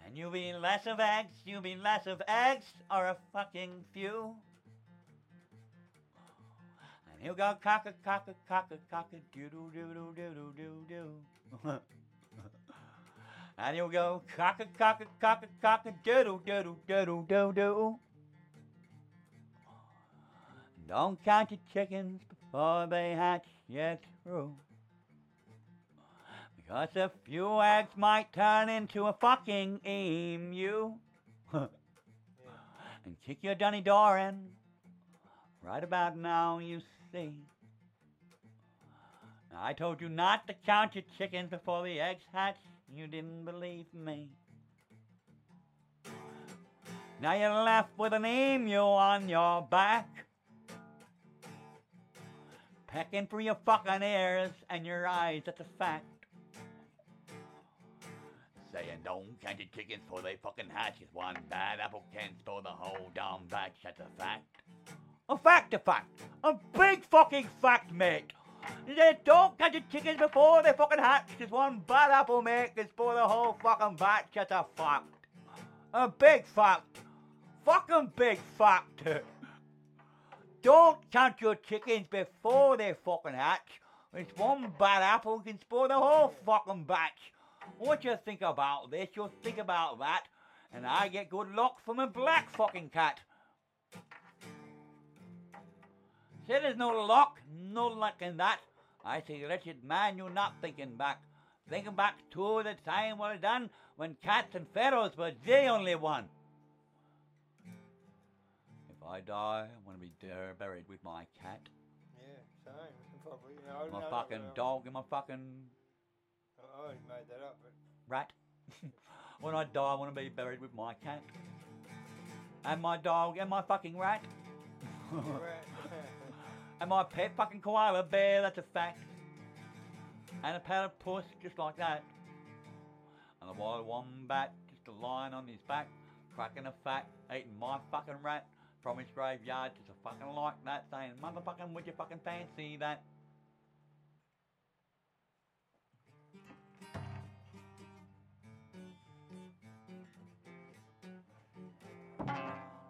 And you'll be less of eggs, you'll be less of eggs, or a fucking few. And you'll go cock a cock a cock a cock a doo doodle doodle doodle doo. and you'll go cock a cock a cock a cock a doodle doodle doodle doo doo. Don't count your chickens before they hatch yet true. Because a few eggs might turn into a fucking emu. and kick your dunny door in Right about now, you see. I told you not to count your chickens before the eggs hatch. You didn't believe me. Now you're left with an emu on your back. Pecking through your fucking ears and your eyes, that's a fact. Saying don't count your chickens for they fucking hatch. Is one bad apple can spoil the whole damn batch. That's a fact. A fact, a fact. A big fucking fact, mate. They don't catch your chickens before they fucking hatch. Just one bad apple, mate, can spoil the whole fucking batch. That's a fact. A big fact. Fucking big fact. Don't count your chickens before they fucking hatch. It's one bad apple can spoil the whole fucking batch. What you think about this, you'll think about that. And I get good luck from a black fucking cat. Say there's no luck, no luck in that. I say, wretched man, you're not thinking back. Thinking back to the time well done when cats and pharaohs were the only one. I die, I want to be buried with my cat, Yeah, same. Probably. You know, my fucking uh, dog, and my fucking I already made that up, but rat. when I die, I want to be buried with my cat, and my dog, and my fucking rat. right. And my pet fucking koala bear, that's a fact. And a pad of puss, just like that. And a wild wombat, just a lying on his back, cracking a fat, eating my fucking rat from his graveyard, just a fucking like that, saying, motherfucking, would you fucking fancy that?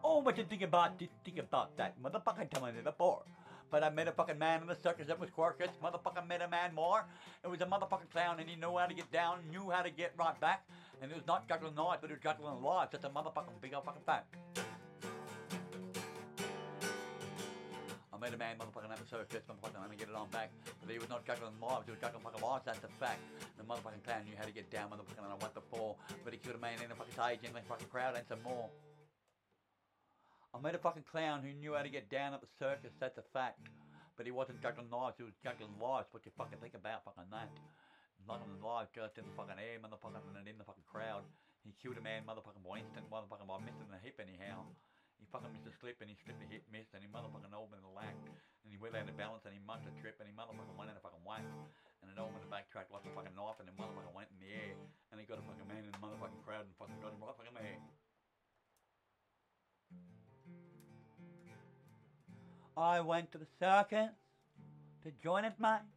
Oh, what you think about this? Think about that. Motherfucking tell me before. But I met a fucking man in the circus that was quirkus. Motherfucking met a man more. It was a motherfucking clown and he knew how to get down, knew how to get right back. And it was not juggling knives, but it was juggling lives. Just a motherfucking big old fucking fact. Met a man motherfucking the circus, motherfucking let me get it on back. But he was not juggling lives, he was juggling fucking lives, that's a fact. The motherfucking clown knew how to get down, motherfucking and I went before. But he killed a man in a fucking stage in the fucking crowd and some more. I met a fucking clown who knew how to get down at the circus, that's a fact. But he wasn't juggling knives, he was juggling lives. What you fucking think about fucking that? Juggling lives just in the fucking air, motherfucking, and in the fucking crowd. He killed a man, motherfucking by instant, motherfucking by missing a hip anyhow. He fucking missed a slip and he slipped a hip, missed, and he motherfucking opened the lack. And he went out of balance and he mucked a trip and he motherfucking went in a fucking whack. And it opened the backtrack like a fucking knife and the motherfucking went in the air. And he got a fucking man in the motherfucking crowd and fucking got him right fucking in the head. I went to the circus to join it, mate.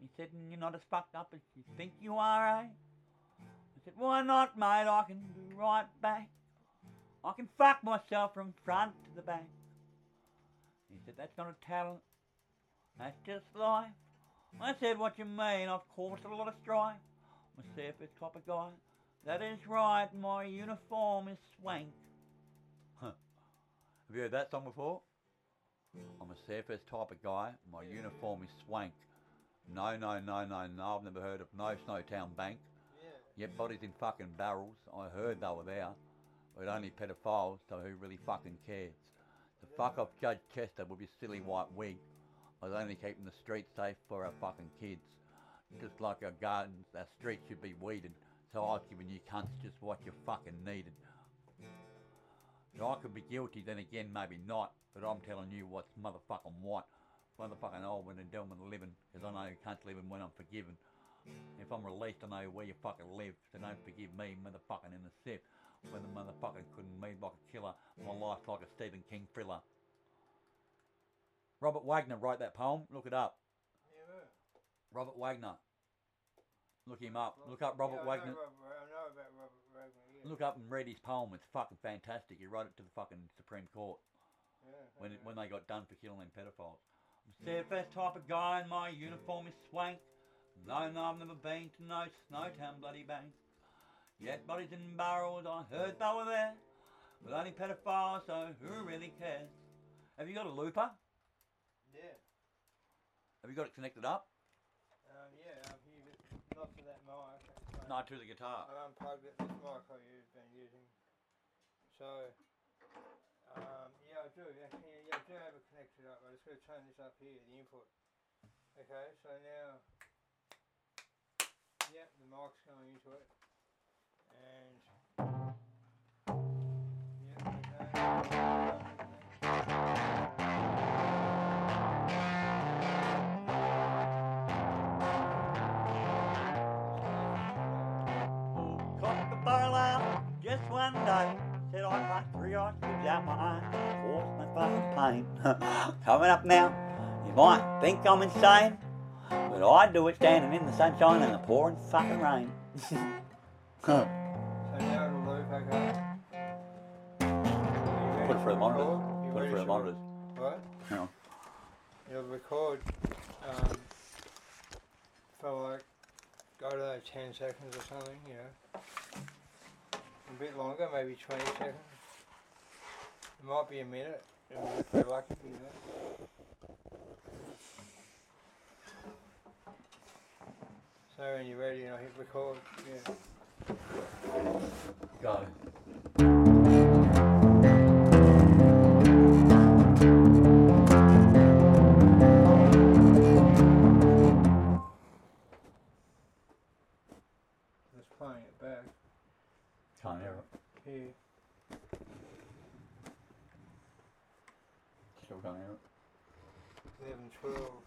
He said, you're not as fucked up as you think you are, eh? I said, why not, mate? I can do right back. I can fuck myself from front to the back. He said, that's not a talent. That's just life. I said, what you mean? I've caused a lot of strife. I'm a surface type of guy. That is right, my uniform is swank. Huh. Have you heard that song before? I'm a surface type of guy. My uniform is swank. No, no, no, no, no. I've never heard of no Snowtown Bank. Yeah. Yet bodies in fucking barrels. I heard they were there. But only pedophiles, so who really fucking cares? The fuck off Judge Chester with his silly white wig. I was only keeping the streets safe for our fucking kids. Just like our gardens, our streets should be weeded. So I was giving you cunts just what you fucking needed. So I could be guilty, then again maybe not. But I'm telling you what's motherfucking what. Motherfucking old when and the living. Because I know you can't live when I'm forgiven. If I'm released, I know where you fucking live. So don't forgive me, motherfucking in the sip. When the motherfucking couldn't move like a killer. My life like a Stephen King thriller. Robert Wagner wrote that poem. Look it up. Yeah. Robert Wagner. Look him up. Look up Robert yeah, Wagner. Robert, I know about Robert Wagner. Yeah. Look up and read his poem. It's fucking fantastic. He wrote it to the fucking Supreme Court Yeah, when it, when they got done for killing them pedophiles. I'm steadfast type of guy and my uniform is swank. No, no, I've never been to no Snowtown bloody bank. Yet bodies in barrels, I heard they were there. But only pedophiles, so who really cares? Have you got a looper? Yeah. Have you got it connected up? Um, yeah, I've used it not of that mic. It's, No, to the guitar. I unplugged it, this mic I've been using. So, um, yeah, I do, yeah, I do have it connected up. I'm just got to turn this up here, the input. Okay, so now, yeah, the mic's going into it. One day. Said I cut three ostriches out my eye. Forced my fucking pain. Coming up now, you might think I'm insane. But I do it standing in the sunshine and the pouring fucking rain. it for the? You Put it for the to- monitors. What? Hang on. It'll record um, for like, go to like 10 seconds or something, you know. A bit longer, maybe 20 seconds. It might be a minute, if we're lucky, you know. So when you're ready, I'll hit record. Yeah. Go. Still can't hear 11, 12.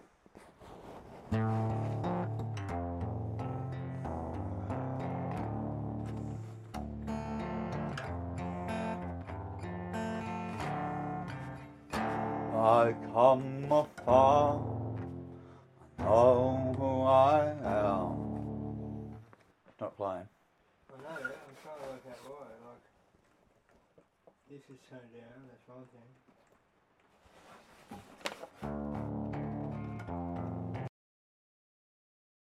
I come afar, I know who I am. Stop playing. I know that, I'm trying to work out why. Like, this is turned down, that's one thing.